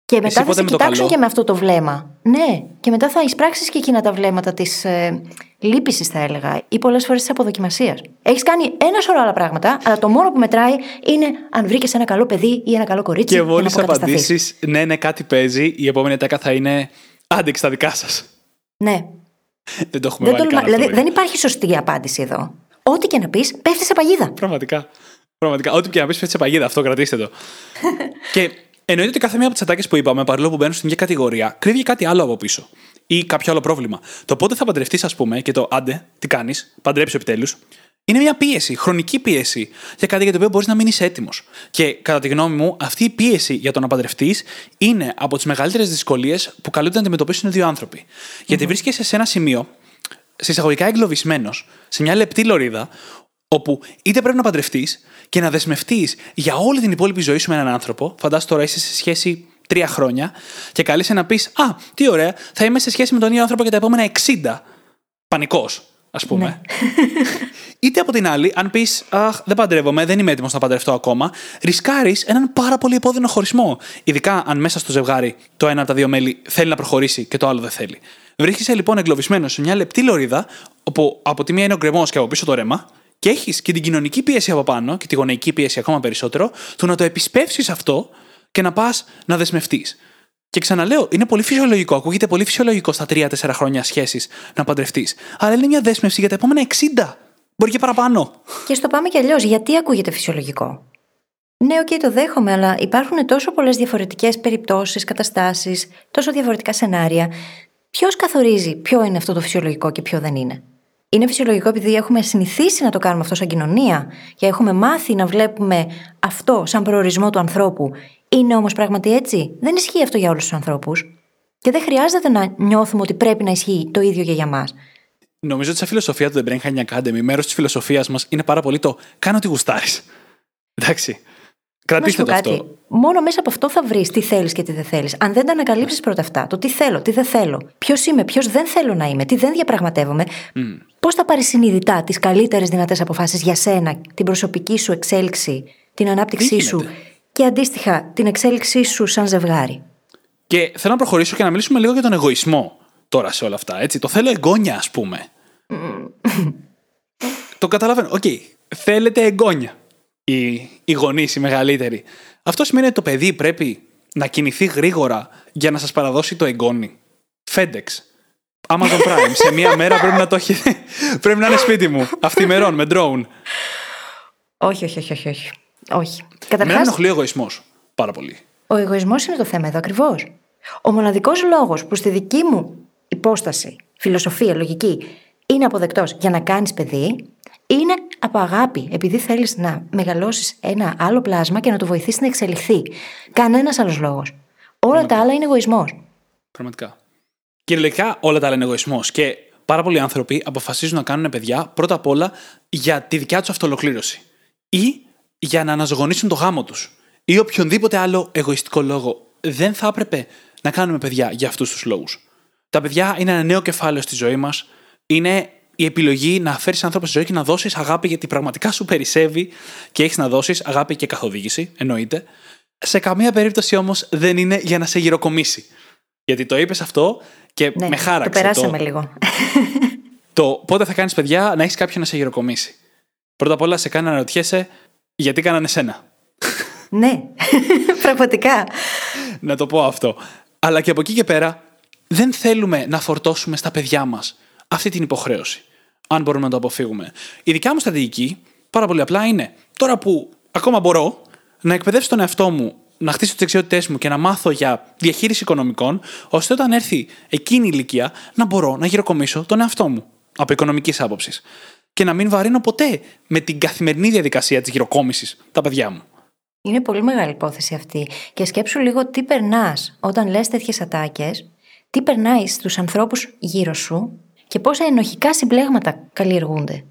Και μετά θα πότε σε με το κοιτάξουν καλό; και με αυτό το βλέμμα. Ναι, και μετά θα εισπράξεις και εκείνα τα βλέμματα της ε, λύπησης, θα έλεγα, ή πολλές φορές της αποδοκιμασίας. Έχεις κάνει ένα σωρό άλλα πράγματα, αλλά το μόνο που μετράει είναι αν βρήκες ένα καλό παιδί ή ένα καλό κορίτσι. Και για να μόλις αποκατασταθείς. απαντήσεις, ναι, ναι, κάτι παίζει, η επόμενη ατάκα θα είναι άντεξ στα δικά σας. Ναι. Δεν το έχουμε Δεν, βάλει τολμα... καν αυτό, δηλαδή, βέβαια. δεν υπάρχει σωστή απάντηση εδώ. Ό,τι και να πεις, πέφτει σε παγίδα. Πραγματικά. Πραγματικά. Ό,τι και να πεις, φέτσε παγίδα. Αυτό κρατήστε το. και εννοείται ότι κάθε μία από τις ατάκες που είπαμε, παρόλο που μπαίνουν στην ίδια κατηγορία, κρύβει κάτι άλλο από πίσω. Ή κάποιο άλλο πρόβλημα. Το πότε θα παντρευτείς, ας πούμε, και το άντε, τι κάνεις, παντρέψει επιτέλους, είναι μια πίεση, χρονική πίεση για κάτι για το οποίο μπορείς να μείνει έτοιμος. Και κατά τη γνώμη μου, αυτή η πίεση για το να παντρευτείς είναι από τις μεγαλύτερες δυσκολίες που καλούνται να αντιμετωπίσουν δύο άνθρωποι. Γιατί βρίσκεσαι σε ένα σημείο, σε εισαγωγικά εγκλωβισμένος, σε μια λεπτή λωρίδα, όπου είτε πρέπει να παντρευτείς και να δεσμευτείς για όλη την υπόλοιπη ζωή σου με έναν άνθρωπο. Φαντάσου τώρα είσαι σε σχέση τρία χρόνια και καλείσαι να πεις Α, τι ωραία, θα είμαι σε σχέση με τον ίδιο άνθρωπο για τα επόμενα 60. Πανικός, ας πούμε. Ναι. Είτε από την άλλη, αν πεις Αχ, δεν παντρεύομαι, δεν είμαι έτοιμος να παντρευτώ ακόμα, ρισκάρεις έναν πάρα πολύ επώδυνο χωρισμό. Ειδικά αν μέσα στο ζευγάρι το ένα από τα δύο μέλη θέλει να προχωρήσει και το άλλο δεν θέλει. Βρίσκεσαι λοιπόν εγκλωβισμένος σε μια λεπτή λωρίδα, όπου από τη μία είναι ο γκρεμός και από πίσω το ρέμα, και έχεις και την κοινωνική πίεση από πάνω και τη γονεϊκή πίεση ακόμα περισσότερο, του να το επισπεύσεις αυτό και να πας να δεσμευτείς. Και ξαναλέω, είναι πολύ φυσιολογικό, ακούγεται πολύ φυσιολογικό στα 3-4 χρόνια σχέσης να παντρευτείς. Αλλά είναι μια δέσμευση για τα επόμενα 60. Μπορεί και παραπάνω. Και στο πάμε κι αλλιώς. Γιατί ακούγεται φυσιολογικό; Ναι, οκ, το δέχομαι, αλλά υπάρχουν τόσο πολλές διαφορετικές περιπτώσεις, καταστάσεις, τόσο διαφορετικά σενάρια. Ποιος καθορίζει ποιο είναι αυτό το φυσιολογικό και ποιο δεν είναι; Είναι φυσιολογικό επειδή έχουμε συνηθίσει να το κάνουμε αυτό σαν κοινωνία και έχουμε μάθει να βλέπουμε αυτό σαν προορισμό του ανθρώπου. Είναι όμως πράγματι έτσι; Δεν ισχύει αυτό για όλους τους ανθρώπους. Και δεν χρειάζεται να νιώθουμε ότι πρέπει να ισχύει το ίδιο και για μας. Νομίζω ότι σε φιλοσοφία του The Brain Hacking Academy, μέρος της φιλοσοφίας μας είναι πάρα πολύ το κάνω ό,τι γουστάρεις. Εντάξει. Κρατήστε το αυτό. Μόνο μέσα από αυτό θα βρεις τι θέλεις και τι δεν θέλεις. Αν δεν τα ανακαλύψεις πρώτα αυτά, το τι θέλω, τι δεν θέλω, ποιος είμαι, ποιος δεν θέλω να είμαι, τι δεν διαπραγματεύομαι, mm. πώς θα πάρεις συνειδητά τις καλύτερες δυνατές αποφάσεις για σένα, την προσωπική σου εξέλιξη, την ανάπτυξή σου και αντίστοιχα την εξέλιξή σου σαν ζευγάρι. Και θέλω να προχωρήσω και να μιλήσουμε λίγο για τον εγωισμό τώρα σε όλα αυτά. Έτσι. Το θέλω εγγόνια, ας πούμε. το καταλαβαίνω. Ok. Okay. Θέλετε εγγόνια οι, οι γονείς, οι μεγαλύτεροι. Αυτό σημαίνει ότι το παιδί πρέπει να κινηθεί γρήγορα για να σας παραδώσει το εγγόνι. FedEx. Amazon Prime. Σε μία μέρα πρέπει να το έχει. πρέπει να είναι σπίτι μου. Αυτημερών με drone. Όχι, όχι, όχι, όχι. όχι. Καταρχάς... Με ενοχλεί ο εγωισμός. Πάρα πολύ. Ο εγωισμός είναι το θέμα εδώ ακριβώς. Ο μοναδικός λόγος που στη δική μου υπόσταση, φιλοσοφία, λογική, είναι αποδεκτός για να κάνεις παιδί, είναι από αγάπη, επειδή θέλεις να μεγαλώσεις ένα άλλο πλάσμα και να το βοηθήσει να εξελιχθεί. Κανένας άλλος λόγος. Όλα τα άλλα είναι εγωισμός. Πραγματικά. Κυριολεκτικά όλα τα άλλα είναι εγωισμός. Και πάρα πολλοί άνθρωποι αποφασίζουν να κάνουν παιδιά πρώτα απ' όλα για τη δικιά τους αυτολοκλήρωση. Ή για να αναζωογονήσουν το γάμο τους. Ή οποιονδήποτε άλλο εγωιστικό λόγο. Δεν θα έπρεπε να κάνουμε παιδιά για αυτούς τους λόγους. Τα παιδιά είναι ένα νέο κεφάλαιο στη ζωή μας. Είναι η επιλογή να φέρεις άνθρωπο στη ζωή και να δώσεις αγάπη γιατί πραγματικά σου περισσεύει και έχεις να δώσεις αγάπη και καθοδήγηση, εννοείται. Σε καμία περίπτωση όμως δεν είναι για να σε γυροκομίσει. Γιατί το είπες αυτό και ναι, με χάραξε. Το περάσαμε λίγο. Το πότε θα κάνεις παιδιά να έχεις κάποιον να σε γυροκομίσει. Πρώτα απ' όλα σε κάνει να αναρωτιέσαι γιατί κάνανε σένα. Ναι, πραγματικά. να το πω αυτό. Αλλά και από εκεί και πέρα δεν θέλουμε να φορτώσουμε στα παιδιά μας αυτή την υποχρέωση. Αν μπορούμε να το αποφύγουμε. Η δικιά μου στρατηγική, πάρα πολύ απλά, είναι τώρα που ακόμα μπορώ να εκπαιδεύσω τον εαυτό μου, να χτίσω τις δεξιότητές μου και να μάθω για διαχείριση οικονομικών, ώστε όταν έρθει εκείνη η ηλικία να μπορώ να γυροκομίσω τον εαυτό μου από οικονομικής άποψης. Και να μην βαρύνω ποτέ με την καθημερινή διαδικασία της γυροκόμηση τα παιδιά μου. Είναι πολύ μεγάλη υπόθεση αυτή. Και σκέψου λίγο τι περνάς όταν λες τέτοιες ατάκες, τι περνάει στους ανθρώπους γύρω σου και πόσα ενοχικά συμπλέγματα καλλιεργούνται.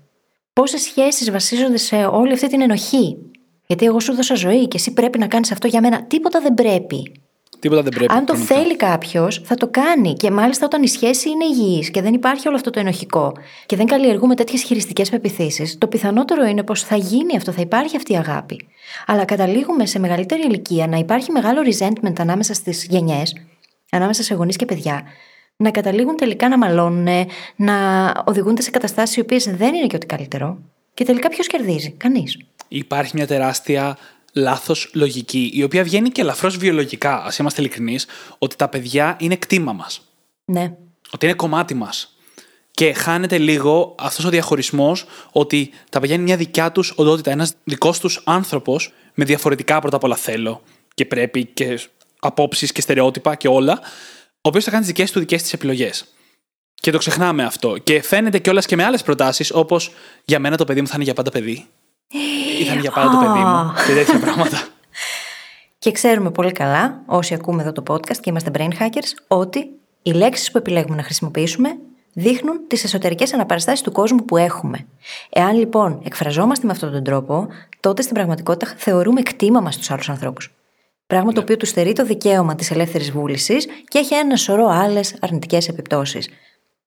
Πόσες σχέσεις βασίζονται σε όλη αυτή την ενοχή. Γιατί εγώ σου δώσα ζωή και εσύ πρέπει να κάνεις αυτό για μένα. Τίποτα δεν πρέπει. Τίποτα δεν πρέπει. Αν το θέλει κάποιος, θα το κάνει. Και μάλιστα όταν η σχέση είναι υγιής και δεν υπάρχει όλο αυτό το ενοχικό και δεν καλλιεργούμε τέτοιες χειριστικές πεπιθήσεις, το πιθανότερο είναι πως θα γίνει αυτό, θα υπάρχει αυτή η αγάπη. Αλλά καταλήγουμε σε μεγαλύτερη ηλικία να υπάρχει μεγάλο resentment ανάμεσα στις γενιές, ανάμεσα σε γονείς και παιδιά, να καταλήγουν τελικά να μαλώνουν, να οδηγούνται σε καταστάσεις οι οποίες δεν είναι και ό,τι καλύτερο. Και τελικά ποιος κερδίζει, κανείς. Υπάρχει μια τεράστια λάθος λογική, η οποία βγαίνει και ελαφρώς βιολογικά, ας είμαστε ειλικρινείς, ότι τα παιδιά είναι κτήμα μας. Ναι. Ότι είναι κομμάτι μας. Και χάνεται λίγο αυτός ο διαχωρισμός ότι τα παιδιά είναι μια δικιά τους οντότητα, ένας δικός τους άνθρωπος με διαφορετικά πρώτα απ' όλα θέλω και πρέπει και απόψεις και στερεότυπα και όλα, ο οποίος θα κάνει τις δικές του δικές της επιλογές. Και το ξεχνάμε αυτό. Και φαίνεται κιόλας και με άλλες προτάσεις, όπως για μένα το παιδί μου θα είναι για πάντα παιδί. Ή θα είναι για πάντα το παιδί μου. Και τέτοια πράγματα. Και ξέρουμε πολύ καλά, όσοι ακούμε εδώ το podcast και είμαστε brain hackers, ότι οι λέξεις που επιλέγουμε να χρησιμοποιήσουμε δείχνουν τις εσωτερικές αναπαραστάσεις του κόσμου που έχουμε. Εάν λοιπόν εκφραζόμαστε με αυτόν τον τρόπο, τότε στην πραγματικότητα θεωρούμε κτήμα μας τους άλλους ανθρώπους. Πράγμα ναι. το οποίο του στερεί το δικαίωμα της ελεύθερης βούλησης και έχει ένα σωρό άλλες αρνητικές επιπτώσεις.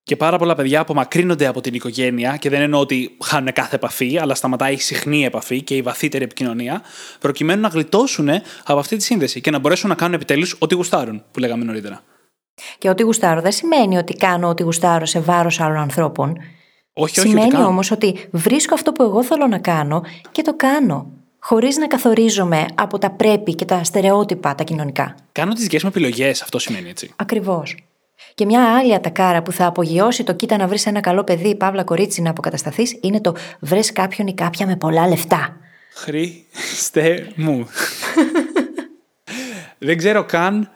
Και πάρα πολλά παιδιά απομακρύνονται από την οικογένεια και δεν εννοώ ότι χάνουν κάθε επαφή, αλλά σταματάει η συχνή επαφή και η βαθύτερη επικοινωνία, προκειμένου να γλιτώσουν από αυτή τη σύνδεση και να μπορέσουν να κάνουν επιτέλους ό,τι γουστάρουν, που λέγαμε νωρίτερα. Και ό,τι γουστάρω δεν σημαίνει ότι κάνω ό,τι γουστάρω σε βάρος άλλων ανθρώπων. Όχι, όχι, Σημαίνει όμως ότι βρίσκω αυτό που εγώ θέλω να κάνω και το κάνω χωρίς να καθορίζομαι από τα πρέπει και τα στερεότυπα τα κοινωνικά. Κάνω τις δικές μου επιλογές, αυτό σημαίνει έτσι. Ακριβώς. Και μια άλλη ατακάρα που θα απογειώσει το κοίτα να βρεις ένα καλό παιδί, παύλα κορίτσι να αποκατασταθείς, είναι το βρες κάποιον ή κάποια με πολλά λεφτά. Χριστέ μου. Δεν ξέρω καν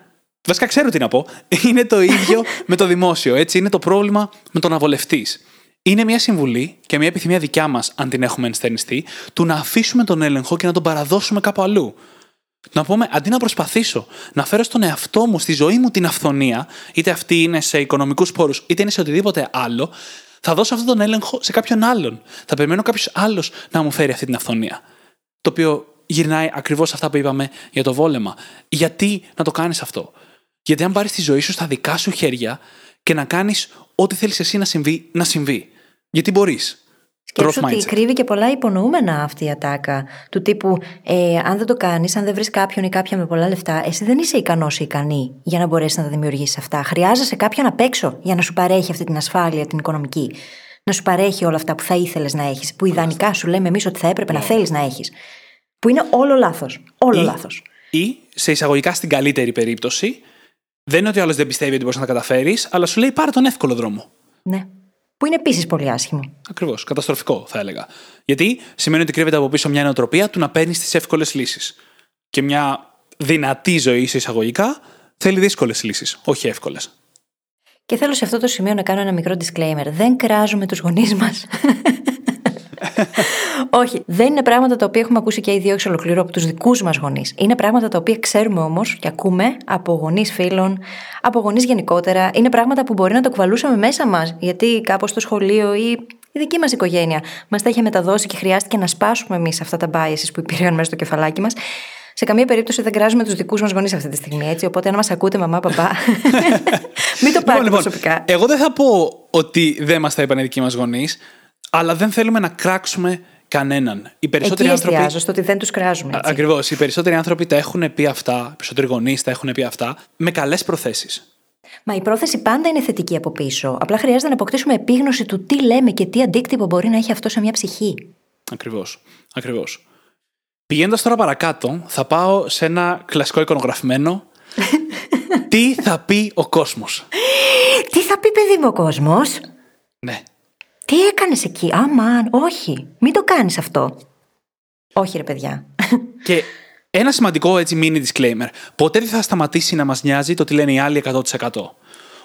Βασικά ξέρω τι να πω. Είναι το ίδιο με το δημόσιο. Έτσι, είναι το πρόβλημα με το να βολευτεί. Είναι μια συμβουλή και μια επιθυμία δικιά μας, αν την έχουμε ενστερνιστεί, του να αφήσουμε τον έλεγχο και να τον παραδώσουμε κάπου αλλού. Να πούμε, αντί να προσπαθήσω να φέρω στον εαυτό μου, στη ζωή μου την αυθονία, είτε αυτή είναι σε οικονομικούς πόρους, είτε είναι σε οτιδήποτε άλλο, θα δώσω αυτόν τον έλεγχο σε κάποιον άλλον. Θα περιμένω κάποιος άλλος να μου φέρει αυτή την αυθονία. Το οποίο γυρνάει ακριβώς αυτά που είπαμε για το βόλεμα. Γιατί να το κάνεις αυτό; Γιατί αν πάρεις τη ζωή σου στα δικά σου χέρια και να κάνεις ό,τι θέλεις εσύ να συμβεί, να συμβεί. Γιατί μπορείς. Σκέψου ότι κρύβει και πολλά υπονοούμενα αυτή η ατάκα. Του τύπου, ε, αν δεν το κάνεις, αν δεν βρεις κάποιον ή κάποια με πολλά λεφτά, εσύ δεν είσαι ικανός ή ικανή για να μπορέσεις να τα δημιουργήσεις αυτά. Χρειάζεσαι κάποιον απ' έξω για να σου παρέχει αυτή την ασφάλεια, την οικονομική. Να σου παρέχει όλα αυτά που θα ήθελες να έχεις. Που ιδανικά σου λέμε εμείς ότι θα έπρεπε να ναι. θέλεις να έχεις. Που είναι όλο λάθος. Όλο λάθος. Ή σε εισαγωγικά στην καλύτερη περίπτωση, δεν είναι ότι ο άλλος δεν πιστεύει ότι μπορείς να τα καταφέρεις, αλλά σου λέει πάρε τον εύκολο δρόμο. Ναι. Που είναι επίσης πολύ άσχημο. Ακριβώς. Καταστροφικό, θα έλεγα. Γιατί σημαίνει ότι κρύβεται από πίσω μια νοοτροπία του να παίρνεις τις εύκολες λύσεις. Και μια δυνατή ζωή, σε εισαγωγικά, θέλει δύσκολες λύσεις, όχι εύκολες. Και θέλω σε αυτό το σημείο να κάνω ένα μικρό disclaimer. Δεν κράζουμε τους γονείς μας. Όχι, δεν είναι πράγματα τα οποία έχουμε ακούσει και οι δύο εξ ολοκληρώ από τους δικούς μας γονείς. Είναι πράγματα τα οποία ξέρουμε όμως και ακούμε από γονείς φίλων, από γονείς γενικότερα. Είναι πράγματα που μπορεί να το κουβαλούσαμε μέσα μας, γιατί κάπως στο σχολείο ή η δική μας οικογένεια μας τα είχε μεταδώσει και χρειάστηκε να σπάσουμε εμείς αυτά τα biases που υπήρχαν μέσα στο κεφαλάκι μας. Σε καμία περίπτωση δεν κράζουμε τους δικούς μας γονείς αυτή τη στιγμή, έτσι. Οπότε, αν μας ακούτε, μαμά, παπά, μην το πάρετε λοιπόν, προσωπικά. Εγώ δεν θα πω ότι δεν μας τα είπαν οι δικοί μας γονείς αλλά δεν θέλουμε να κράξουμε κανέναν. Οι περισσότεροι Εκεί άνθρωποι. στο ότι δεν τους κράζουμε. Ακριβώς. Οι περισσότεροι άνθρωποι τα έχουν πει αυτά, οι περισσότεροι γονείς τα έχουν πει αυτά, με καλές προθέσεις. Μα η πρόθεση πάντα είναι θετική από πίσω. Απλά χρειάζεται να αποκτήσουμε επίγνωση του τι λέμε και τι αντίκτυπο μπορεί να έχει αυτό σε μια ψυχή. Ακριβώς. Ακριβώς. Πηγαίνοντας τώρα παρακάτω, θα πάω σε ένα κλασικό εικονογραφημένο. τι θα πει ο κόσμος; τι θα πει, παιδί μου, ο κόσμος; Ναι. Τι έκανες εκεί, Αμάν, όχι, μην το κάνεις αυτό. Όχι, ρε παιδιά. Και ένα σημαντικό έτσι mini disclaimer. Ποτέ δεν θα σταματήσει να μας νοιάζει το τι λένε οι άλλοι 100%.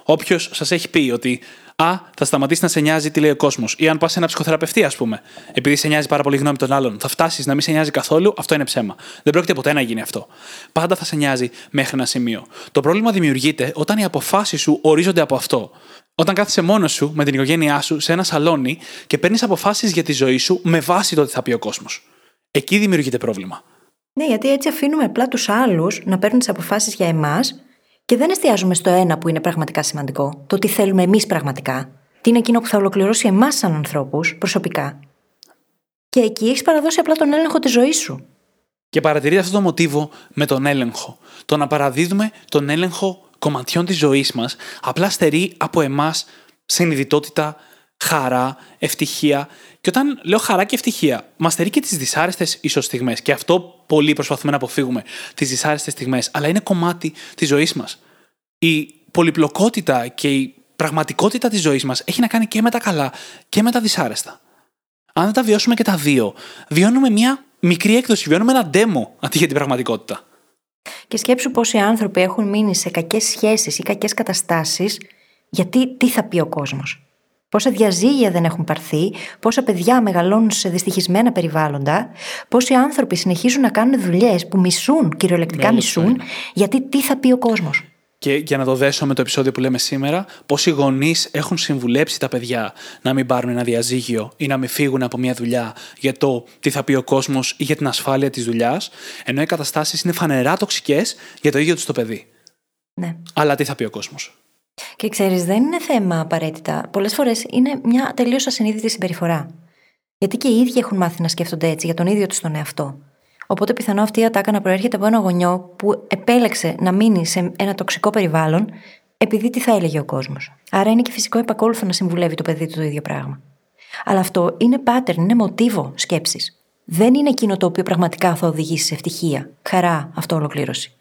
Όποιος σας έχει πει ότι Α, θα σταματήσει να σε νοιάζει τι λέει ο κόσμος. Ή αν πας σε ένα ψυχοθεραπευτή, ας πούμε, επειδή σε νοιάζει πάρα πολύ γνώμη των άλλων, θα φτάσεις να μην σε νοιάζει καθόλου, αυτό είναι ψέμα. Δεν πρόκειται ποτέ να γίνει αυτό. Πάντα θα σε νοιάζει μέχρι ένα σημείο. Το πρόβλημα δημιουργείται όταν οι αποφάσεις σου ορίζονται από αυτό. Όταν κάθεσαι μόνος σου με την οικογένειά σου σε ένα σαλόνι και παίρνεις αποφάσεις για τη ζωή σου με βάση το τι θα πει ο κόσμος. Εκεί δημιουργείται πρόβλημα. Ναι, γιατί έτσι αφήνουμε απλά τους άλλους να παίρνουν τις αποφάσεις για εμάς και δεν εστιάζουμε στο ένα που είναι πραγματικά σημαντικό. Το τι θέλουμε εμείς πραγματικά. Τι είναι εκείνο που θα ολοκληρώσει εμάς σαν ανθρώπους προσωπικά. Και εκεί έχεις παραδώσει απλά τον έλεγχο της ζωής σου. Και παρατηρείτε αυτό το μοτίβο με τον έλεγχο. Το να παραδίδουμε τον έλεγχο κομματιών της ζωής μας απλά στερεί από εμάς συνειδητότητα, χαρά, ευτυχία. Και όταν λέω χαρά και ευτυχία, μας στερεί και τις δυσάρεστες ίσω στιγμέ. Και αυτό πολύ προσπαθούμε να αποφύγουμε, τις δυσάρεστες στιγμές. Αλλά είναι κομμάτι της ζωής μας. Η πολυπλοκότητα και η πραγματικότητα της ζωής μας έχει να κάνει και με τα καλά και με τα δυσάρεστα. Αν δεν τα βιώσουμε και τα δύο, βιώνουμε μια μικρή έκδοση, βιώνουμε ένα demo αντί για την πραγματικότητα. Και σκέψου πόσοι άνθρωποι έχουν μείνει σε κακές σχέσεις ή κακές καταστάσεις, γιατί τι θα πει ο κόσμος; Πόσα διαζύγια δεν έχουν πάρθει, πόσα παιδιά μεγαλώνουν σε δυστυχισμένα περιβάλλοντα, πόσοι άνθρωποι συνεχίζουν να κάνουν δουλειές που μισούν, κυριολεκτικά μισούν, γιατί τι θα πει ο κόσμος; Και για να το δέσω με το επεισόδιο που λέμε σήμερα, πόσοι γονείς έχουν συμβουλέψει τα παιδιά να μην πάρουν ένα διαζύγιο ή να μην φύγουν από μια δουλειά για το τι θα πει ο κόσμος ή για την ασφάλεια της δουλειάς, ενώ οι καταστάσεις είναι φανερά τοξικές για το ίδιο τους το παιδί. Ναι. Αλλά τι θα πει ο κόσμος; Και ξέρεις, δεν είναι θέμα απαραίτητα. Πολλές φορές είναι μια τελείως ασυνείδητη συμπεριφορά. Γιατί και οι ίδιοι έχουν μάθει να σκέφτονται έτσι για τον ίδιο τους τον εαυτό. Οπότε πιθανό αυτή η ατάκα να προέρχεται από ένα γονιό που επέλεξε να μείνει σε ένα τοξικό περιβάλλον επειδή τι θα έλεγε ο κόσμος. Άρα είναι και φυσικό επακόλουθο να συμβουλεύει το παιδί του το ίδιο πράγμα. Αλλά αυτό είναι pattern, είναι μοτίβο σκέψης. Δεν είναι εκείνο το οποίο πραγματικά θα οδηγήσει σε ευτυχία, χαρά, αυτοολοκλήρωση.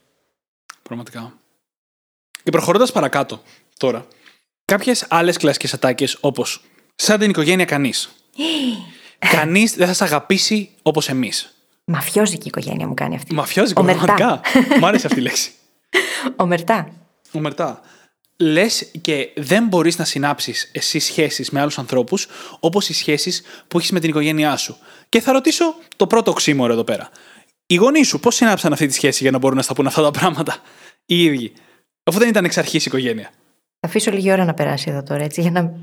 Πραγματικά. Και προχωρώντας παρακάτω τώρα, κάποιες άλλες κλασικές ατάκες όπως σαν την οικογένεια κανείς. κανείς δεν θα σε αγαπήσει όπως εμείς. Μαφιόζικη οικογένεια μου κάνει αυτή. Μαφιόζικη, πραγματικά. Μ' άρεσε αυτή η λέξη. Ομερτά. Ομερτά. Λες και δεν μπορείς να συνάψεις εσύ σχέσεις με άλλους ανθρώπους όπως οι σχέσεις που έχεις με την οικογένειά σου. Και θα ρωτήσω το πρώτο οξύμορο εδώ πέρα. Οι γονείς σου πώς συνάψαν αυτή τη σχέση για να μπορούν να στα πούν αυτά τα πράγματα οι ίδιοι, αφού δεν ήταν εξ αρχής η οικογένεια; Θα αφήσω λίγη ώρα να περάσει εδώ τώρα, έτσι, για να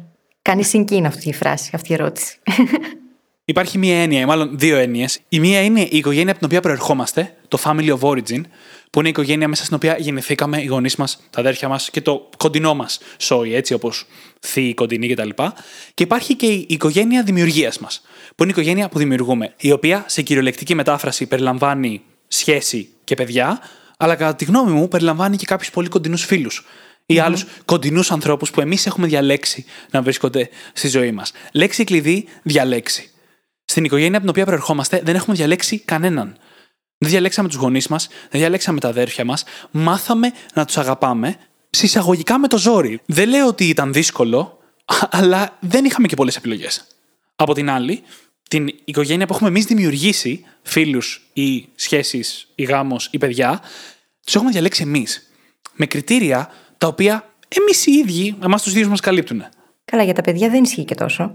κάνει συγκίνα αυτή η φράση, αυτή η ερώτηση. Υπάρχει μία έννοια, μάλλον δύο έννοιες. Η μία είναι η οικογένεια από την οποία προερχόμαστε, το family of origin, που είναι η οικογένεια μέσα στην οποία γεννηθήκαμε, οι γονείς μας, τα αδέρφια μας και το κοντινό μας σόι, έτσι όπως θείοι, κοντινή κτλ. Και, και υπάρχει και η οικογένεια δημιουργίας μας, που είναι η οικογένεια που δημιουργούμε, η οποία σε κυριολεκτική μετάφραση περιλαμβάνει σχέση και παιδιά, αλλά κατά τη γνώμη μου περιλαμβάνει και κάποιους πολύ κοντινούς φίλους ή mm-hmm. άλλους κοντινούς ανθρώπους που εμείς έχουμε διαλέξει να βρίσκονται στη ζωή μας. Λέξη κλειδί, διαλέξει. Στην οικογένεια από την οποία προερχόμαστε δεν έχουμε διαλέξει κανέναν. Δεν διαλέξαμε τους γονείς μας, δεν διαλέξαμε τα αδέρφια μας. Μάθαμε να τους αγαπάμε συσσαγωγικά με το ζόρι. Δεν λέω ότι ήταν δύσκολο, αλλά δεν είχαμε και πολλές επιλογές. Από την άλλη, την οικογένεια που έχουμε εμείς δημιουργήσει, φίλους ή σχέσεις ή γάμος ή παιδιά, τους έχουμε διαλέξει εμείς. Με κριτήρια τα οποία εμείς οι ίδιοι, εμάς τους ίδιους μας καλύπτουν. Καλά, για τα παιδιά δεν ισχύει και τόσο.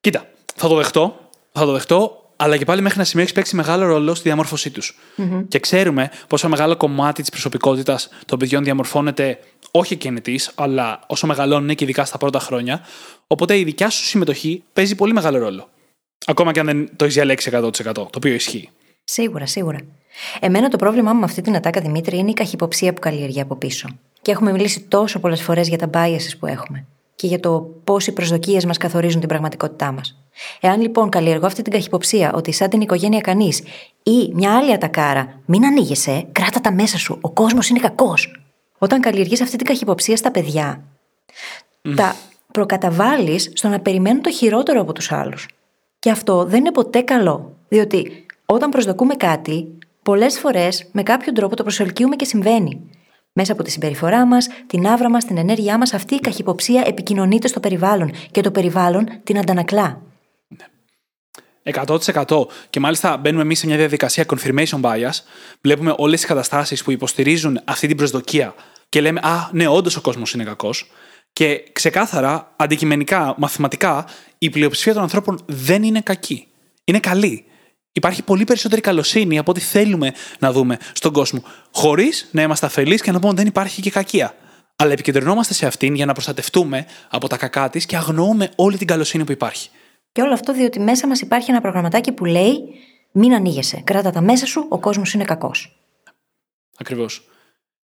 Κοίτα, θα το δεχτώ. Θα το δεχτώ, αλλά και πάλι μέχρι ένα σημείο έχει παίξει μεγάλο ρόλο στη διαμόρφωσή τους. Mm-hmm. Και ξέρουμε πόσο μεγάλο κομμάτι της προσωπικότητας των παιδιών διαμορφώνεται όχι κινητή, αλλά όσο μεγαλώνουν και ειδικά στα πρώτα χρόνια. Οπότε η δικιά σου συμμετοχή παίζει πολύ μεγάλο ρόλο. Ακόμα και αν δεν το έχεις διαλέξει 100%, το οποίο ισχύει. Σίγουρα, σίγουρα. Εμένα το πρόβλημά μου με αυτή την ατάκα Δημήτρη είναι η καχυποψία που καλλιεργεί από πίσω. Και έχουμε μιλήσει τόσο πολλές φορές για τα biases που έχουμε και για το πώς οι προσδοκίες μας καθορίζουν την πραγματικότητά μας. Εάν λοιπόν καλλιεργώ αυτή την καχυποψία ότι σαν την οικογένεια κανείς ή μια άλλη ατακάρα, μην ανοίγεσαι, κράτα τα μέσα σου, ο κόσμος είναι κακός. Όταν καλλιεργείς αυτή την καχυποψία στα παιδιά, τα προκαταβάλεις στο να περιμένουν το χειρότερο από τους άλλους. Και αυτό δεν είναι ποτέ καλό. Διότι όταν προσδοκούμε κάτι, πολλές φορές με κάποιο τρόπο το προσελκύουμε και συμβαίνει. Μέσα από τη συμπεριφορά μας, την άβρα μας, την ενέργειά μας, αυτή η καχυποψία επικοινωνείται στο περιβάλλον και το περιβάλλον την αντανακλά. 100%. Και μάλιστα μπαίνουμε εμείς σε μια διαδικασία confirmation bias. Βλέπουμε όλες τις καταστάσεις που υποστηρίζουν αυτή την προσδοκία και λέμε Α, ναι, όντως ο κόσμος είναι κακός. Και ξεκάθαρα, αντικειμενικά, μαθηματικά, η πλειοψηφία των ανθρώπων δεν είναι κακή. Είναι καλή. Υπάρχει πολύ περισσότερη καλοσύνη από ό,τι θέλουμε να δούμε στον κόσμο. Χωρίς να είμαστε αφελείς και να πούμε ότι δεν υπάρχει και κακία. Αλλά επικεντρωνόμαστε σε αυτήν για να προστατευτούμε από τα κακά της και αγνοούμε όλη την καλοσύνη που υπάρχει. Και όλο αυτό διότι μέσα μας υπάρχει ένα προγραμματάκι που λέει Μην ανοίγεσαι. Κράτα τα μέσα σου, ο κόσμος είναι κακός. Ακριβώς.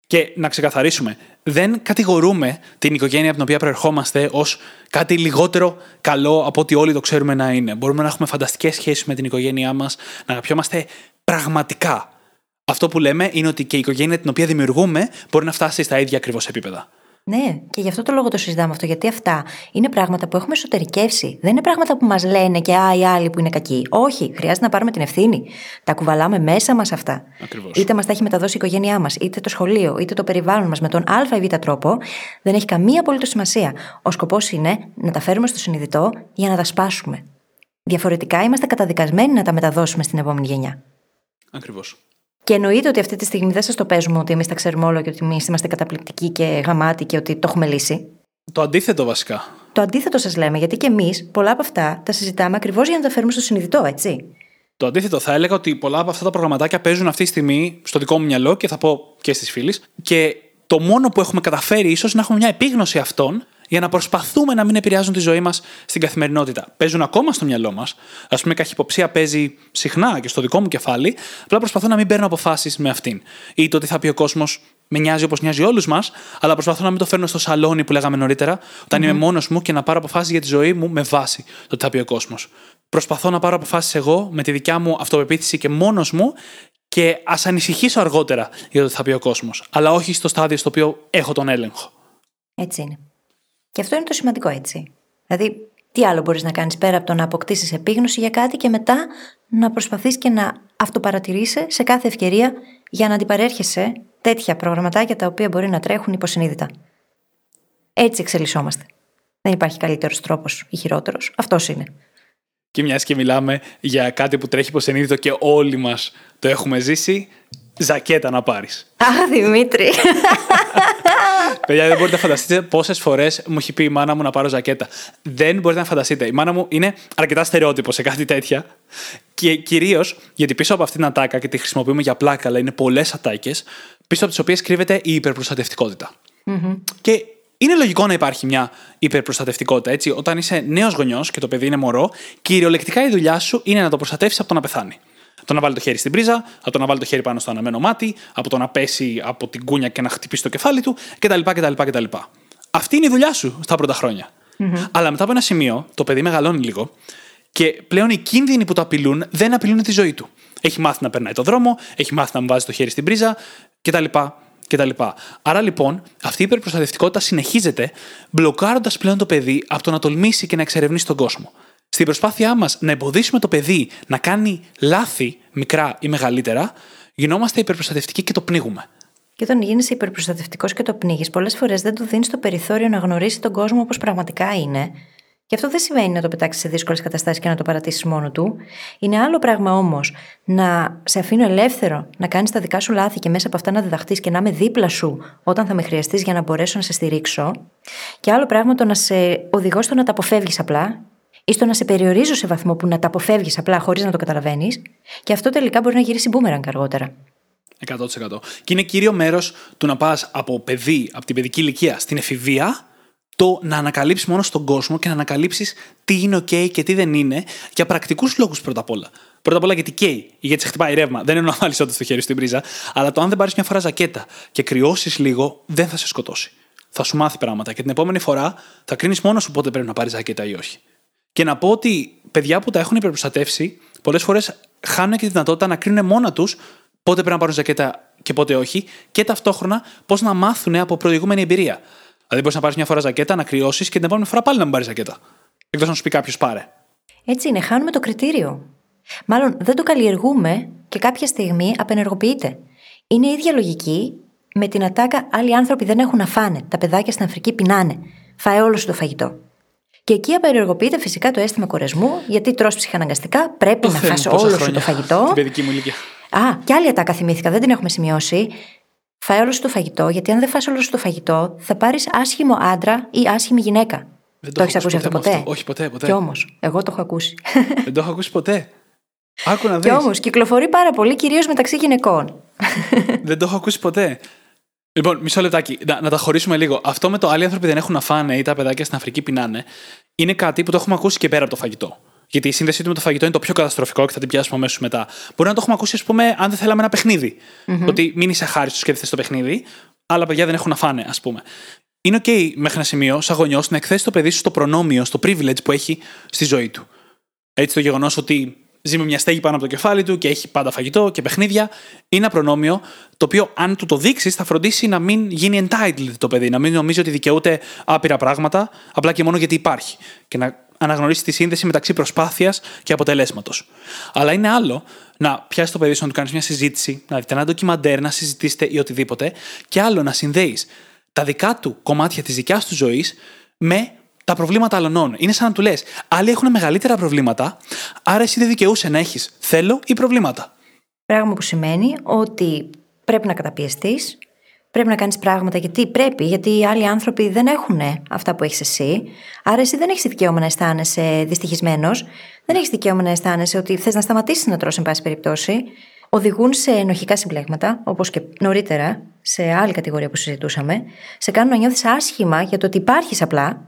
Και να ξεκαθαρίσουμε, δεν κατηγορούμε την οικογένεια από την οποία προερχόμαστε ως κάτι λιγότερο καλό από ό,τι όλοι το ξέρουμε να είναι. Μπορούμε να έχουμε φανταστικές σχέσεις με την οικογένειά μας, να αγαπιόμαστε πραγματικά. Αυτό που λέμε είναι ότι και η οικογένεια την οποία δημιουργούμε μπορεί να φτάσει στα ίδια ακριβώς επίπεδα. Ναι, και γι' αυτό το λόγο το συζητάμε αυτό, γιατί αυτά είναι πράγματα που έχουμε εσωτερικεύσει. Δεν είναι πράγματα που μας λένε και α, οι άλλοι που είναι κακοί. Όχι, χρειάζεται να πάρουμε την ευθύνη. Τα κουβαλάμε μέσα μας αυτά. Ακριβώς. Είτε μας τα έχει μεταδώσει η οικογένειά μας, είτε το σχολείο, είτε το περιβάλλον μας με τον Α ή Β τρόπο, δεν έχει καμία απολύτως σημασία. Ο σκοπός είναι να τα φέρουμε στο συνειδητό για να τα σπάσουμε. Διαφορετικά είμαστε καταδικασμένοι να τα μεταδώσουμε στην επόμενη γενιά. Ακριβώς. Και εννοείται ότι αυτή τη στιγμή δεν σας το παίζουμε ότι εμείς τα ξέρουμε όλο και ότι εμείς είμαστε καταπληκτικοί και γαμάτοι και ότι το έχουμε λύσει. Το αντίθετο βασικά. Το αντίθετο σας λέμε, γιατί και εμείς πολλά από αυτά τα συζητάμε ακριβώς για να τα φέρουμε στο συνειδητό, έτσι. Το αντίθετο, θα έλεγα ότι πολλά από αυτά τα προγραμματάκια παίζουν αυτή τη στιγμή στο δικό μου μυαλό και θα πω και στις φίλες. Και το μόνο που έχουμε καταφέρει ίσως να έχουμε μια επίγνωση αυτών για να προσπαθούμε να μην επηρεάζουν τη ζωή μας στην καθημερινότητα. Παίζουν ακόμα στο μυαλό μας. Α πούμε, η καχυποψία παίζει συχνά και στο δικό μου κεφάλι. Απλά προσπαθώ να μην παίρνω αποφάσεις με αυτήν. Ή το τι θα πει ο κόσμος με νοιάζει όπως νοιάζει όλους μας, αλλά προσπαθώ να μην το φέρνω στο σαλόνι που λέγαμε νωρίτερα, όταν mm-hmm. είμαι μόνος μου και να πάρω αποφάσεις για τη ζωή μου με βάση το τι θα πει ο κόσμος. Προσπαθώ να πάρω αποφάσεις εγώ με τη δικιά μου αυτοπεποίθηση και μόνος μου και ας ανησυχήσω αργότερα για το τι θα πει ο κόσμος, αλλά όχι στο στάδιο στο οποίο έχω τον έλεγχο. Έτσι είναι. Και αυτό είναι το σημαντικό, έτσι. Δηλαδή, τι άλλο μπορείς να κάνεις πέρα από το να αποκτήσεις επίγνωση για κάτι και μετά να προσπαθείς και να αυτοπαρατηρήσει σε κάθε ευκαιρία για να αντιπαρέρχεσαι τέτοια προγραμματάκια τα οποία μπορεί να τρέχουν υποσυνείδητα. Έτσι εξελισσόμαστε. Δεν υπάρχει καλύτερος τρόπος ή χειρότερος. Αυτός είναι. Και μιας και μιλάμε για κάτι που τρέχει υποσυνείδητο και όλοι μας το έχουμε ζήσει, ζακέτα να πάρεις. Αχ, Δημήτρη. Παιδιά, δεν μπορείτε να φανταστείτε πόσες φορές μου έχει πει η μάνα μου να πάρω ζακέτα. Δεν μπορείτε να φανταστείτε. Η μάνα μου είναι αρκετά στερεότυπο σε κάτι τέτοια. Και κυρίως γιατί πίσω από αυτήν την ατάκα και τη χρησιμοποιούμε για πλάκα, αλλά είναι πολλές ατάκες, πίσω από τις οποίες κρύβεται η υπερπροστατευτικότητα. Και είναι λογικό να υπάρχει μια υπερπροστατευτικότητα. Έτσι. Όταν είσαι νέος γονιός και το παιδί είναι μωρό, κυριολεκτικά η δουλειά σου είναι να το προστατεύσεις από το να πεθάνει. Από το να βάλει το χέρι στην πρίζα, από το να βάλει το χέρι πάνω στο αναμένο μάτι, από το να πέσει από την κούνια και να χτυπήσει το κεφάλι του κτλ. κτλ, κτλ. Αυτή είναι η δουλειά σου στα πρώτα χρόνια. Mm-hmm. Αλλά μετά από ένα σημείο, το παιδί μεγαλώνει λίγο και πλέον οι κίνδυνοι που το απειλούν δεν απειλούν τη ζωή του. Έχει μάθει να περνάει το δρόμο, έχει μάθει να μου βάζει το χέρι στην πρίζα κτλ κτλ. Άρα λοιπόν αυτή η υπερπροστατευτικότητα συνεχίζεται, μπλοκάροντας πλέον το παιδί από το να τολμήσει και να εξερευνήσει τον κόσμο. Στην προσπάθειά μας να εμποδίσουμε το παιδί να κάνει λάθη μικρά ή μεγαλύτερα, γινόμαστε υπερπροστατευτικοί και το πνίγουμε. Και όταν γίνεσαι υπερπροστατευτικός και το πνίγεις, πολλές φορές δεν του δίνεις το περιθώριο να γνωρίσει τον κόσμο όπως πραγματικά είναι και αυτό δεν σημαίνει να το πετάξεις σε δύσκολες καταστάσεις και να το παρατήσεις μόνο του. Είναι άλλο πράγμα όμως να σε αφήνω ελεύθερο να κάνεις τα δικά σου λάθη και μέσα από αυτά να διδαχθεί και να είμαι δίπλα σου όταν θα με χρειαστείς για να μπορέσω να σε στηρίξω. Και άλλο πράγμα το να σε οδηγώ στο να τα αποφεύγεις απλά ή στο να σε περιορίζω σε βαθμό που να τα αποφεύγεις απλά χωρίς να το καταλαβαίνεις. Και αυτό τελικά μπορεί να γυρίσει μπούμεραν αργότερα. 100%. Και είναι κύριο μέρος του να πας από παιδί, από την παιδική ηλικία στην εφηβεία το να ανακαλύψεις μόνο στον κόσμο και να ανακαλύψεις τι είναι OK και τι δεν είναι για πρακτικούς λόγους πρώτα απ' όλα. Πρώτα απ' όλα γιατί καίει, γιατί σε χτυπάει ρεύμα. Δεν είναι να βάλεις όντως το χέρι στην πρίζα, αλλά το αν δεν πάρεις μια φορά ζακέτα και κρυώσεις λίγο, δεν θα σε σκοτώσει. Θα σου μάθει πράγματα και την επόμενη φορά θα κρίνεις μόνος σου πότε πρέπει να πάρεις ζακέτα ή όχι. Και να πω ότι παιδιά που τα έχουν υπερπροστατεύσει, πολλές φορές χάνουν και τη δυνατότητα να κρίνουν μόνα τους πότε πρέπει να πάρουν ζακέτα και πότε όχι, και ταυτόχρονα πώς να μάθουν από προηγούμενη εμπειρία. Δηλαδή, μπορείς να πάρεις μια φορά ζακέτα, να κρυώσεις και την επόμενη φορά πάλι να μην πάρεις ζακέτα. Εκτός να σου πει κάποιος πάρε. Έτσι είναι, χάνουμε το κριτήριο. Μάλλον δεν το καλλιεργούμε και κάποια στιγμή απενεργοποιείται. Είναι η ίδια λογική με την ατάκα άλλοι άνθρωποι δεν έχουν να φάνε. Τα παιδάκια στην Αφρική πεινάνε. Φάε όλο σου το φαγητό. Και εκεί απενεργοποιείται φυσικά το αίσθημα κορεσμού, γιατί τρως ψυχαναγκαστικά, πρέπει το να φας όλο σου το φαγητό. Την παιδική μου ηλικία. Α, και άλλη ατάκα θυμήθηκα, δεν την έχουμε σημειώσει. Φάει όλο σου το φαγητό, γιατί αν δεν φας όλο σου το φαγητό, θα πάρεις άσχημο άντρα ή άσχημη γυναίκα. Δεν το, έχεις ακούσει αυτό ποτέ. Όχι, ποτέ, ποτέ. Κι όμως, εγώ το έχω ακούσει. δεν το έχω ακούσει ποτέ. Άκου να δεις. Κι όμως, κυκλοφορεί πάρα πολύ, κυρίως μεταξύ γυναικών. δεν το έχω ακούσει ποτέ. Λοιπόν, μισό λεπτάκι, να, να τα χωρίσουμε λίγο. Αυτό με το άλλοι άνθρωποι δεν έχουν να φάνε ή τα παιδάκια στην Αφρική πεινάνε, είναι κάτι που το έχουμε ακούσει και πέρα από το φαγητό. Γιατί η σύνδεσή του με το φαγητό είναι το πιο καταστροφικό και θα την πιάσουμε αμέσως μετά. Μπορεί να το έχουμε ακούσει, ας πούμε, αν δεν θέλαμε ένα παιχνίδι. Mm-hmm. Ότι μην είσαι χάριστο και δεν θε το παιχνίδι, αλλά παιδιά δεν έχουν να φάνε, ας πούμε. Είναι OK μέχρι ένα σημείο, σαν γονιός, να εκθέσεις το παιδί σου στο προνόμιο, στο privilege που έχει στη ζωή του. Έτσι το γεγονός ότι ζει με μια στέγη πάνω από το κεφάλι του και έχει πάντα φαγητό και παιχνίδια, είναι ένα προνόμιο το οποίο, αν του το δείξεις, θα φροντίσει να μην γίνει entitled το παιδί, να μην νομίζει ότι δικαιούται άπειρα πράγματα απλά και μόνο γιατί υπάρχει. Και να αναγνωρίσεις τη σύνδεση μεταξύ προσπάθειας και αποτελέσματος. Αλλά είναι άλλο να πιάσεις το παιδί σου να του κάνεις μια συζήτηση, να δείτε ένα ντοκιμαντέρ, να συζητήσετε ή οτιδήποτε, και άλλο να συνδέεις τα δικά του κομμάτια της δικιάς του ζωής με τα προβλήματα αλλωνών. Είναι σαν να του λες: Άλλοι έχουν μεγαλύτερα προβλήματα, άρα εσύ δεν δικαιούσε να έχεις θέλω ή προβλήματα. Πράγμα που σημαίνει ότι πρέπει να καταπιεστείς, πρέπει να κάνεις πράγματα γιατί πρέπει, γιατί οι άλλοι άνθρωποι δεν έχουν αυτά που έχεις εσύ. Άρα εσύ δεν έχεις δικαίωμα να αισθάνεσαι δυστυχισμένος, δεν έχεις δικαίωμα να αισθάνεσαι ότι θες να σταματήσεις να τρώσει, εν πάση περιπτώσει. Οδηγούν σε ενοχικά συμπλέγματα, όπως και νωρίτερα, σε άλλη κατηγορία που συζητούσαμε, σε κάνουν να νιώθεις άσχημα για το ότι υπάρχεις απλά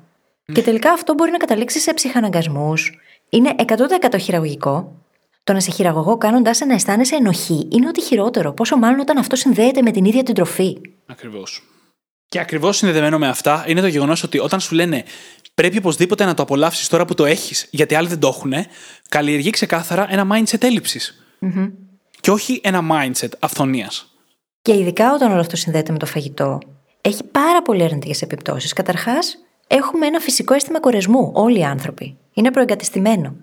και τελικά αυτό μπορεί να καταλήξει σε ψυχαναγκασμούς. Είναι 100% χειραγωγικό. Το να σε χειραγωγώ κάνοντάς σε να αισθάνεσαι ενοχή είναι ότι χειρότερο, πόσο μάλλον όταν αυτό συνδέεται με την ίδια την τροφή. Ακριβώς. Και ακριβώς συνδεδεμένο με αυτά είναι το γεγονός ότι όταν σου λένε πρέπει οπωσδήποτε να το απολαύσεις τώρα που το έχεις, γιατί άλλοι δεν το έχουν, καλλιεργεί ξεκάθαρα ένα mindset έλλειψης. Mm-hmm. Και όχι ένα mindset αυθονίας. Και ειδικά όταν όλο αυτό συνδέεται με το φαγητό, έχει πάρα πολύ αρνητικές επιπτώσεις. Καταρχάς, έχουμε ένα φυσικό αίσθημα κορεσμού, όλοι οι άνθρωποι. Είναι προεγκατεστημένο.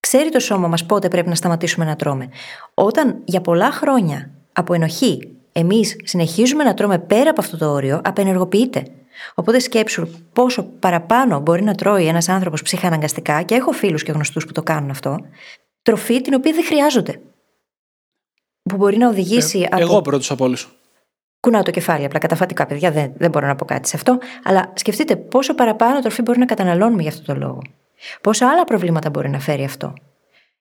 Ξέρει το σώμα μας πότε πρέπει να σταματήσουμε να τρώμε. Όταν για πολλά χρόνια από ενοχή εμείς συνεχίζουμε να τρώμε πέρα από αυτό το όριο, απενεργοποιείται. Οπότε σκέψου πόσο παραπάνω μπορεί να τρώει ένας άνθρωπος ψυχαναγκαστικά, και έχω φίλους και γνωστούς που το κάνουν αυτό, τροφή την οποία δεν χρειάζονται. Που μπορεί να οδηγήσει ε, από. Εγώ πρώτος από όλους. Κουνάω το κεφάλι, απλά καταφατικά, παιδιά, δεν, δεν μπορώ να πω κάτι σε αυτό. Αλλά σκεφτείτε πόσο παραπάνω τροφή μπορεί να καταναλώνουμε για αυτό το λόγο. Πόσα άλλα προβλήματα μπορεί να φέρει αυτό.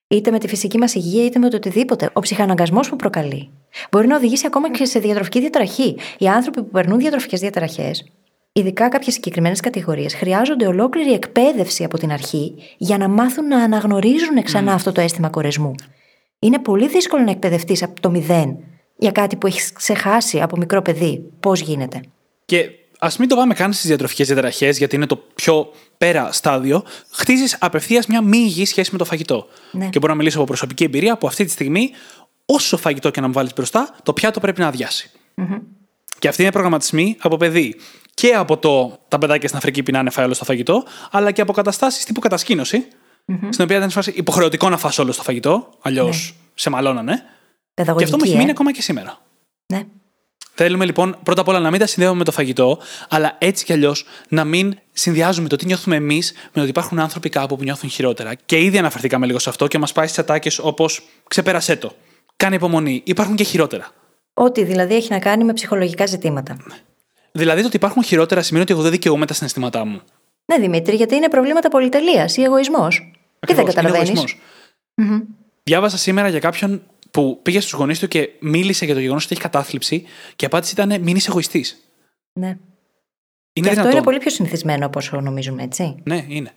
Είτε με τη φυσική μας υγεία, είτε με το οτιδήποτε. Ο ψυχαναγκασμός που προκαλεί. Μπορεί να οδηγήσει ακόμα και σε διατροφική διαταραχή. Οι άνθρωποι που περνούν διατροφικές διαταραχές, ειδικά κάποιες συγκεκριμένες κατηγορίες, χρειάζονται ολόκληρη εκπαίδευση από την αρχή για να μάθουν να αναγνωρίζουν ξανά αυτό το αίσθημα κορεσμού. Είναι πολύ δύσκολο να εκπαιδευτείς από το μηδέν για κάτι που έχεις ξεχάσει από μικρό παιδί. Πώς γίνεται; Και ας μην το πάμε καν στις διατροφικές διαταραχές, γιατί είναι το πιο πέρα στάδιο. Χτίζεις απευθείας μια μη υγιή σχέση με το φαγητό. Ναι. Και μπορώ να μιλήσω από προσωπική εμπειρία που αυτή τη στιγμή, όσο φαγητό και να μου βάλεις μπροστά, το πιάτο πρέπει να αδειάσει. Και αυτοί είναι προγραμματισμοί από παιδί. Και από το τα παιδάκια στην Αφρική πεινάνε φάει όλο το φαγητό, αλλά και από καταστάσεις τύπου κατασκήνωση, στην οποία ήταν φάση υποχρεωτικό να φας όλο το φαγητό, αλλιώς Ναι. σε μαλώνανε. Και Παιδαγωγική. αυτό μου έχει ε. μείνει ακόμα και σήμερα. Ναι. Θέλουμε λοιπόν πρώτα απ' όλα να μην τα συνδέουμε με το φαγητό, αλλά έτσι κι αλλιώς να μην συνδυάζουμε το τι νιώθουμε εμείς με το ότι υπάρχουν άνθρωποι κάπου που νιώθουν χειρότερα. Και ήδη αναφερθήκαμε λίγο σε αυτό και μας πάει στις ατάκες όπως ξεπέρασέ το. Κάνε υπομονή. Υπάρχουν και χειρότερα. Ό,τι δηλαδή έχει να κάνει με ψυχολογικά ζητήματα. Δηλαδή το ότι υπάρχουν χειρότερα σημαίνει ότι εγώ δεν δικαιούμαι τα συναισθήματά μου. Ναι, Δημήτρη, γιατί είναι προβλήματα πολυτελείας ή εγωισμός. Τι δεν Ακριβώς, είναι καταλαβαίνεις. εγωισμός. Διάβασα σήμερα για κάποιον που πήγε στους γονείς του και μίλησε για το γεγονός ότι έχει κατάθλιψη και η απάντηση ήταν μην είσαι εγωιστής. Ναι. Είναι και αυτό δυνατόν. είναι πολύ πιο συνηθισμένο από όσο νομίζουμε, έτσι. Ναι, είναι.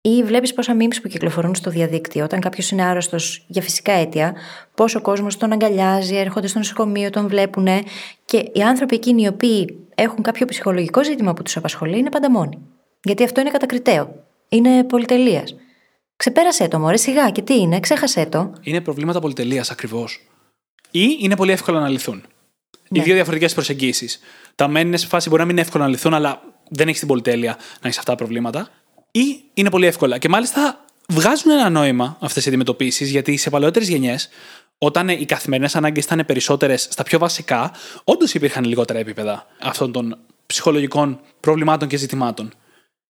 Ή βλέπεις πόσα memes που κυκλοφορούν στο διαδίκτυο όταν κάποιος είναι άρρωστος για φυσικά αίτια, πόσο κόσμος τον αγκαλιάζει, έρχονται στο νοσοκομείο, τον βλέπουν και οι άνθρωποι εκείνοι οι οποίοι έχουν κάποιο ψυχολογικό ζήτημα που τους απασχολεί είναι πάντα μόνοι. Γιατί αυτό είναι κατακριτέο. Είναι πολυτελείας. Ξεπέρασε το μωρέ, σιγά και τι είναι, ξέχασε το. Είναι προβλήματα πολυτελείας ακριβώς. Ή είναι πολύ εύκολο να λυθούν. Οι Ναι. δύο διαφορετικές προσεγγίσεις. Τα μεν είναι σε φάση μπορεί να μην είναι εύκολο να λυθούν, αλλά δεν έχεις την πολυτέλεια να έχεις αυτά τα προβλήματα. Ή είναι πολύ εύκολα. Και μάλιστα βγάζουν ένα νόημα αυτές οι αντιμετωπίσεις, γιατί σε παλαιότερες γενιές, όταν οι καθημερινές ανάγκες ήταν περισσότερες στα πιο βασικά, όντως υπήρχαν λιγότερα επίπεδα αυτών των ψυχολογικών προβλημάτων και ζητημάτων.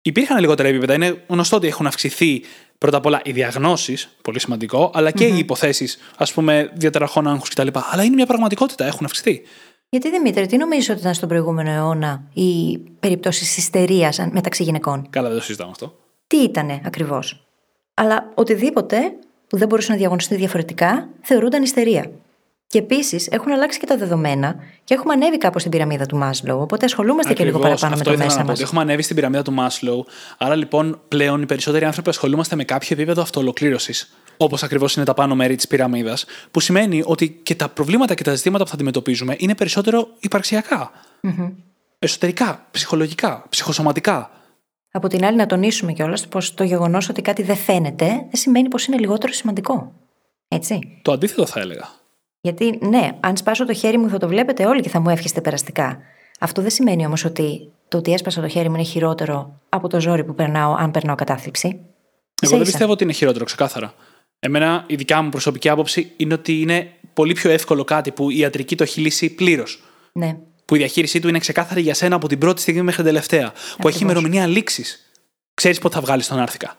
Υπήρχαν λιγότερα επίπεδα. Είναι γνωστό ότι έχουν αυξηθεί πρώτα απ' όλα οι διαγνώσεις, πολύ σημαντικό, αλλά και οι υποθέσεις, ας πούμε, διαταραχών άγχους κτλ. Αλλά είναι μια πραγματικότητα, έχουν αυξηθεί. Γιατί Δημήτρη, τι νομίζεις ότι ήταν στον προηγούμενο αιώνα οι περιπτώσεις ιστερίας μεταξύ γυναικών; Καλά, δεν το συζητάμε αυτό. Τι ήτανε ακριβώς; Αλλά οτιδήποτε που δεν μπορούσε να διαγωνιστεί διαφορετικά θεωρούνταν ιστερία. Και επίσης έχουν αλλάξει και τα δεδομένα και έχουμε ανέβει κάπως στην πυραμίδα του Μάσλοου. Οπότε ασχολούμαστε και λίγο Ακριβώς, παραπάνω με αυτό το ήθελα μέσα να πω, μας. ότι Έχουμε ανέβει στην πυραμίδα του Μάσλοου. Άρα λοιπόν πλέον οι περισσότεροι άνθρωποι ασχολούμαστε με κάποιο επίπεδο αυτοολοκλήρωσης. Όπως ακριβώς είναι τα πάνω μέρη της πυραμίδας. Που σημαίνει ότι και τα προβλήματα και τα ζητήματα που θα αντιμετωπίζουμε είναι περισσότερο υπαρξιακά. Εσωτερικά, ψυχολογικά, ψυχοσωματικά. Από την άλλη, να τονίσουμε κιόλας πως το γεγονός ότι κάτι δεν φαίνεται δεν σημαίνει πως είναι λιγότερο σημαντικό. Έτσι. Το αντίθετο θα έλεγα. Γιατί, ναι, αν σπάσω το χέρι μου θα το βλέπετε όλοι και θα μου εύχεστε περαστικά. Αυτό δεν σημαίνει όμως ότι το ότι έσπασα το χέρι μου είναι χειρότερο από το ζόρι που περνάω αν περνάω κατάθλιψη. Εγώ Ίσα-ίσα. δεν πιστεύω ότι είναι χειρότερο, ξεκάθαρα. Εμένα, η δικιά μου προσωπική άποψη είναι ότι είναι πολύ πιο εύκολο κάτι που η ιατρική το έχει λύσει πλήρως. Ναι. Που η διαχείρισή του είναι ξεκάθαρη για σένα από την πρώτη στιγμή μέχρι την τελευταία. Που έχει ημερομηνία λήξης. Ξέρεις πότε θα βγάλεις τον άρθηκα.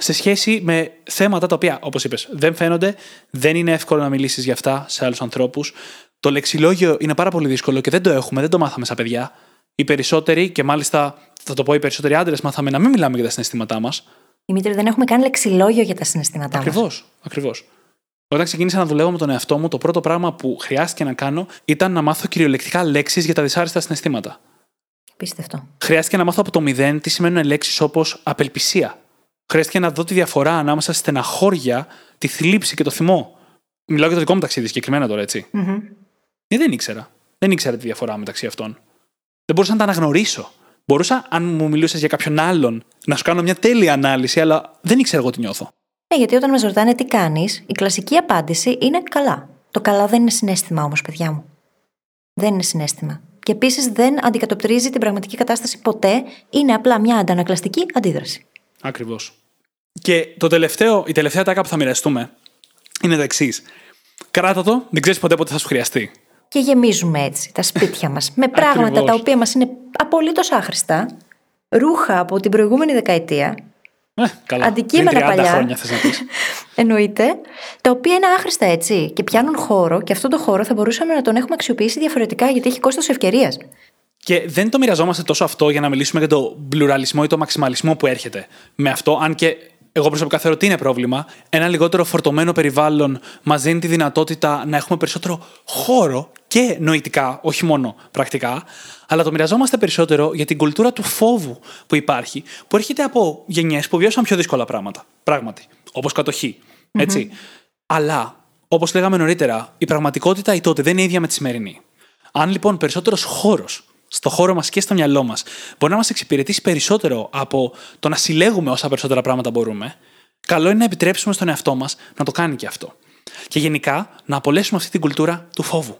Σε σχέση με θέματα τα οποία, όπως είπες, δεν φαίνονται, δεν είναι εύκολο να μιλήσεις για αυτά σε άλλους ανθρώπους. Το λεξιλόγιο είναι πάρα πολύ δύσκολο και δεν το έχουμε, δεν το μάθαμε σαν παιδιά. Οι περισσότεροι, και μάλιστα θα το πω, οι περισσότεροι άντρες μάθαμε να μην μιλάμε για τα συναισθήματά μας. Δημήτρη, δεν έχουμε καν λεξιλόγιο για τα συναισθήματά μας. Ακριβώς. Ακριβώς. Όταν ξεκίνησα να δουλεύω με τον εαυτό μου, το πρώτο πράγμα που χρειάστηκε να κάνω ήταν να μάθω κυριολεκτικά λέξεις για τα δυσάρεστα συναισθήματα. Πίστευτο. Χρειάστηκε να μάθω από το μηδέν τι σημαίνουν λέξεις όπως απελπισία. Χρειάστηκε να δω τη διαφορά ανάμεσα στη στεναχώρια, τη θλίψη και το θυμό. Μιλάω για το δικό μου ταξίδι συγκεκριμένα τώρα, έτσι. Ε, δεν ήξερα. Δεν ήξερα τη διαφορά μεταξύ αυτών. Δεν μπορούσα να τα αναγνωρίσω. Μπορούσα, αν μου μιλούσες για κάποιον άλλον, να σου κάνω μια τέλεια ανάλυση, αλλά δεν ήξερα εγώ τι νιώθω. Ναι, γιατί όταν μας ρωτάνε τι κάνεις, η κλασική απάντηση είναι καλά. Το καλά δεν είναι συνέστημα όμως, παιδιά μου. Δεν είναι συνέστημα. Και επίσης δεν αντικατοπτρίζει την πραγματική κατάσταση ποτέ, είναι απλά μια αντανακλαστική αντίδραση. Ακριβώς. Και το τελευταίο, η τελευταία τάκα που θα μοιραστούμε είναι το εξής. Κράτα το, δεν ξέρεις ποτέ πότε θα σου χρειαστεί. Και γεμίζουμε έτσι τα σπίτια μας με πράγματα Ακριβώς. τα οποία μας είναι απολύτως άχρηστα, ρούχα από την προηγούμενη δεκαετία, Ε, καλά. Αντικείμενα Πριν 30 παλιά. χρόνια θες να πεις. Εννοείται. Τα οποία είναι άχρηστα έτσι και πιάνουν χώρο και αυτόν τον χώρο θα μπορούσαμε να τον έχουμε αξιοποιήσει διαφορετικά γιατί έχει κόστος ευκαιρίας. Και δεν το μοιραζόμαστε τόσο αυτό για να μιλήσουμε για το πλουραλισμό ή το μαξιμαλισμό που έρχεται με αυτό, αν και εγώ προσωπικά θεωρώ ότι είναι πρόβλημα. Ένα λιγότερο φορτωμένο περιβάλλον μας δίνει τη δυνατότητα να έχουμε περισσότερο χώρο και νοητικά, όχι μόνο πρακτικά, αλλά το μοιραζόμαστε περισσότερο για την κουλτούρα του φόβου που υπάρχει, που έρχεται από γενιές που βιώσαν πιο δύσκολα πράγματα. Πράγματι. Όπως κατοχή. Έτσι. Αλλά, όπως λέγαμε νωρίτερα, η πραγματικότητα η τότε δεν είναι ίδια με τη σημερινή. Αν λοιπόν περισσότερος χώρος στο χώρο μας και στο μυαλό μας μπορεί να μας εξυπηρετήσει περισσότερο από το να συλλέγουμε όσα περισσότερα πράγματα μπορούμε, καλό είναι να επιτρέψουμε στον εαυτό μας να το κάνει και αυτό. Και γενικά να απολέσουμε αυτή την κουλτούρα του φοβου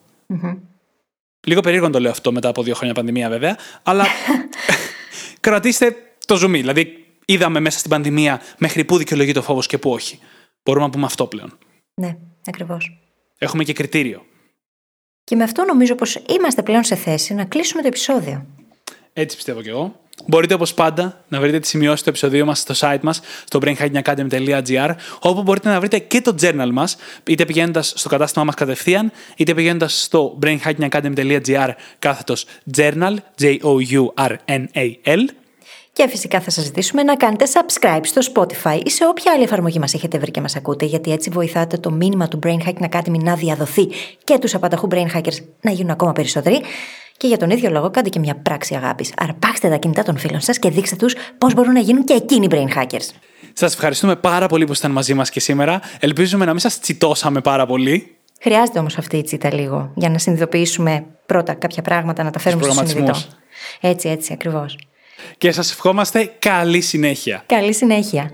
Λίγο περίεργο το λέω αυτό μετά από δύο χρόνια πανδημία, βέβαια, αλλά κρατήστε το ζουμί. Δηλαδή, είδαμε μέσα στην πανδημία μέχρι πού δικαιολογεί το φόβος και πού όχι. Μπορούμε να πούμε αυτό πλέον. Ναι, ακριβώς. Έχουμε και κριτήριο. Και με αυτό νομίζω πως είμαστε πλέον σε θέση να κλείσουμε το επεισόδιο. Έτσι πιστεύω κι εγώ. Μπορείτε όπως πάντα να βρείτε τις σημειώσεις του επεισοδίου μας στο site μας, στο brainhackingacademy.gr, όπου μπορείτε να βρείτε και το journal μας, είτε πηγαίνοντας στο κατάστημά μας κατευθείαν, είτε πηγαίνοντας στο brainhackingacademy.gr κάθετος journal, J-O-U-R-N-A-L. Και φυσικά θα σας ζητήσουμε να κάνετε subscribe στο Spotify ή σε όποια άλλη εφαρμογή μας έχετε βρει και μας ακούτε, γιατί έτσι βοηθάτε το μήνυμα του Brain Hacking Academy να διαδοθεί και τους απανταχού Brain Hackers να γίνουν ακόμα περισσότεροι. Και για τον ίδιο λόγο κάντε και μια πράξη αγάπης. Αρπάξτε τα κινητά των φίλων σας και δείξτε τους πώς μπορούν να γίνουν και εκείνοι brain hackers. Σας ευχαριστούμε πάρα πολύ που ήσασταν μαζί μας και σήμερα. Ελπίζουμε να μην σας τσιτώσαμε πάρα πολύ. Χρειάζεται όμως αυτή η τσίτα λίγο για να συνειδητοποιήσουμε πρώτα κάποια πράγματα, να τα φέρουμε στο συνειδητό. Έτσι, έτσι, ακριβώς. Και σας ευχόμαστε καλή συνέχεια. Καλή συνέχεια.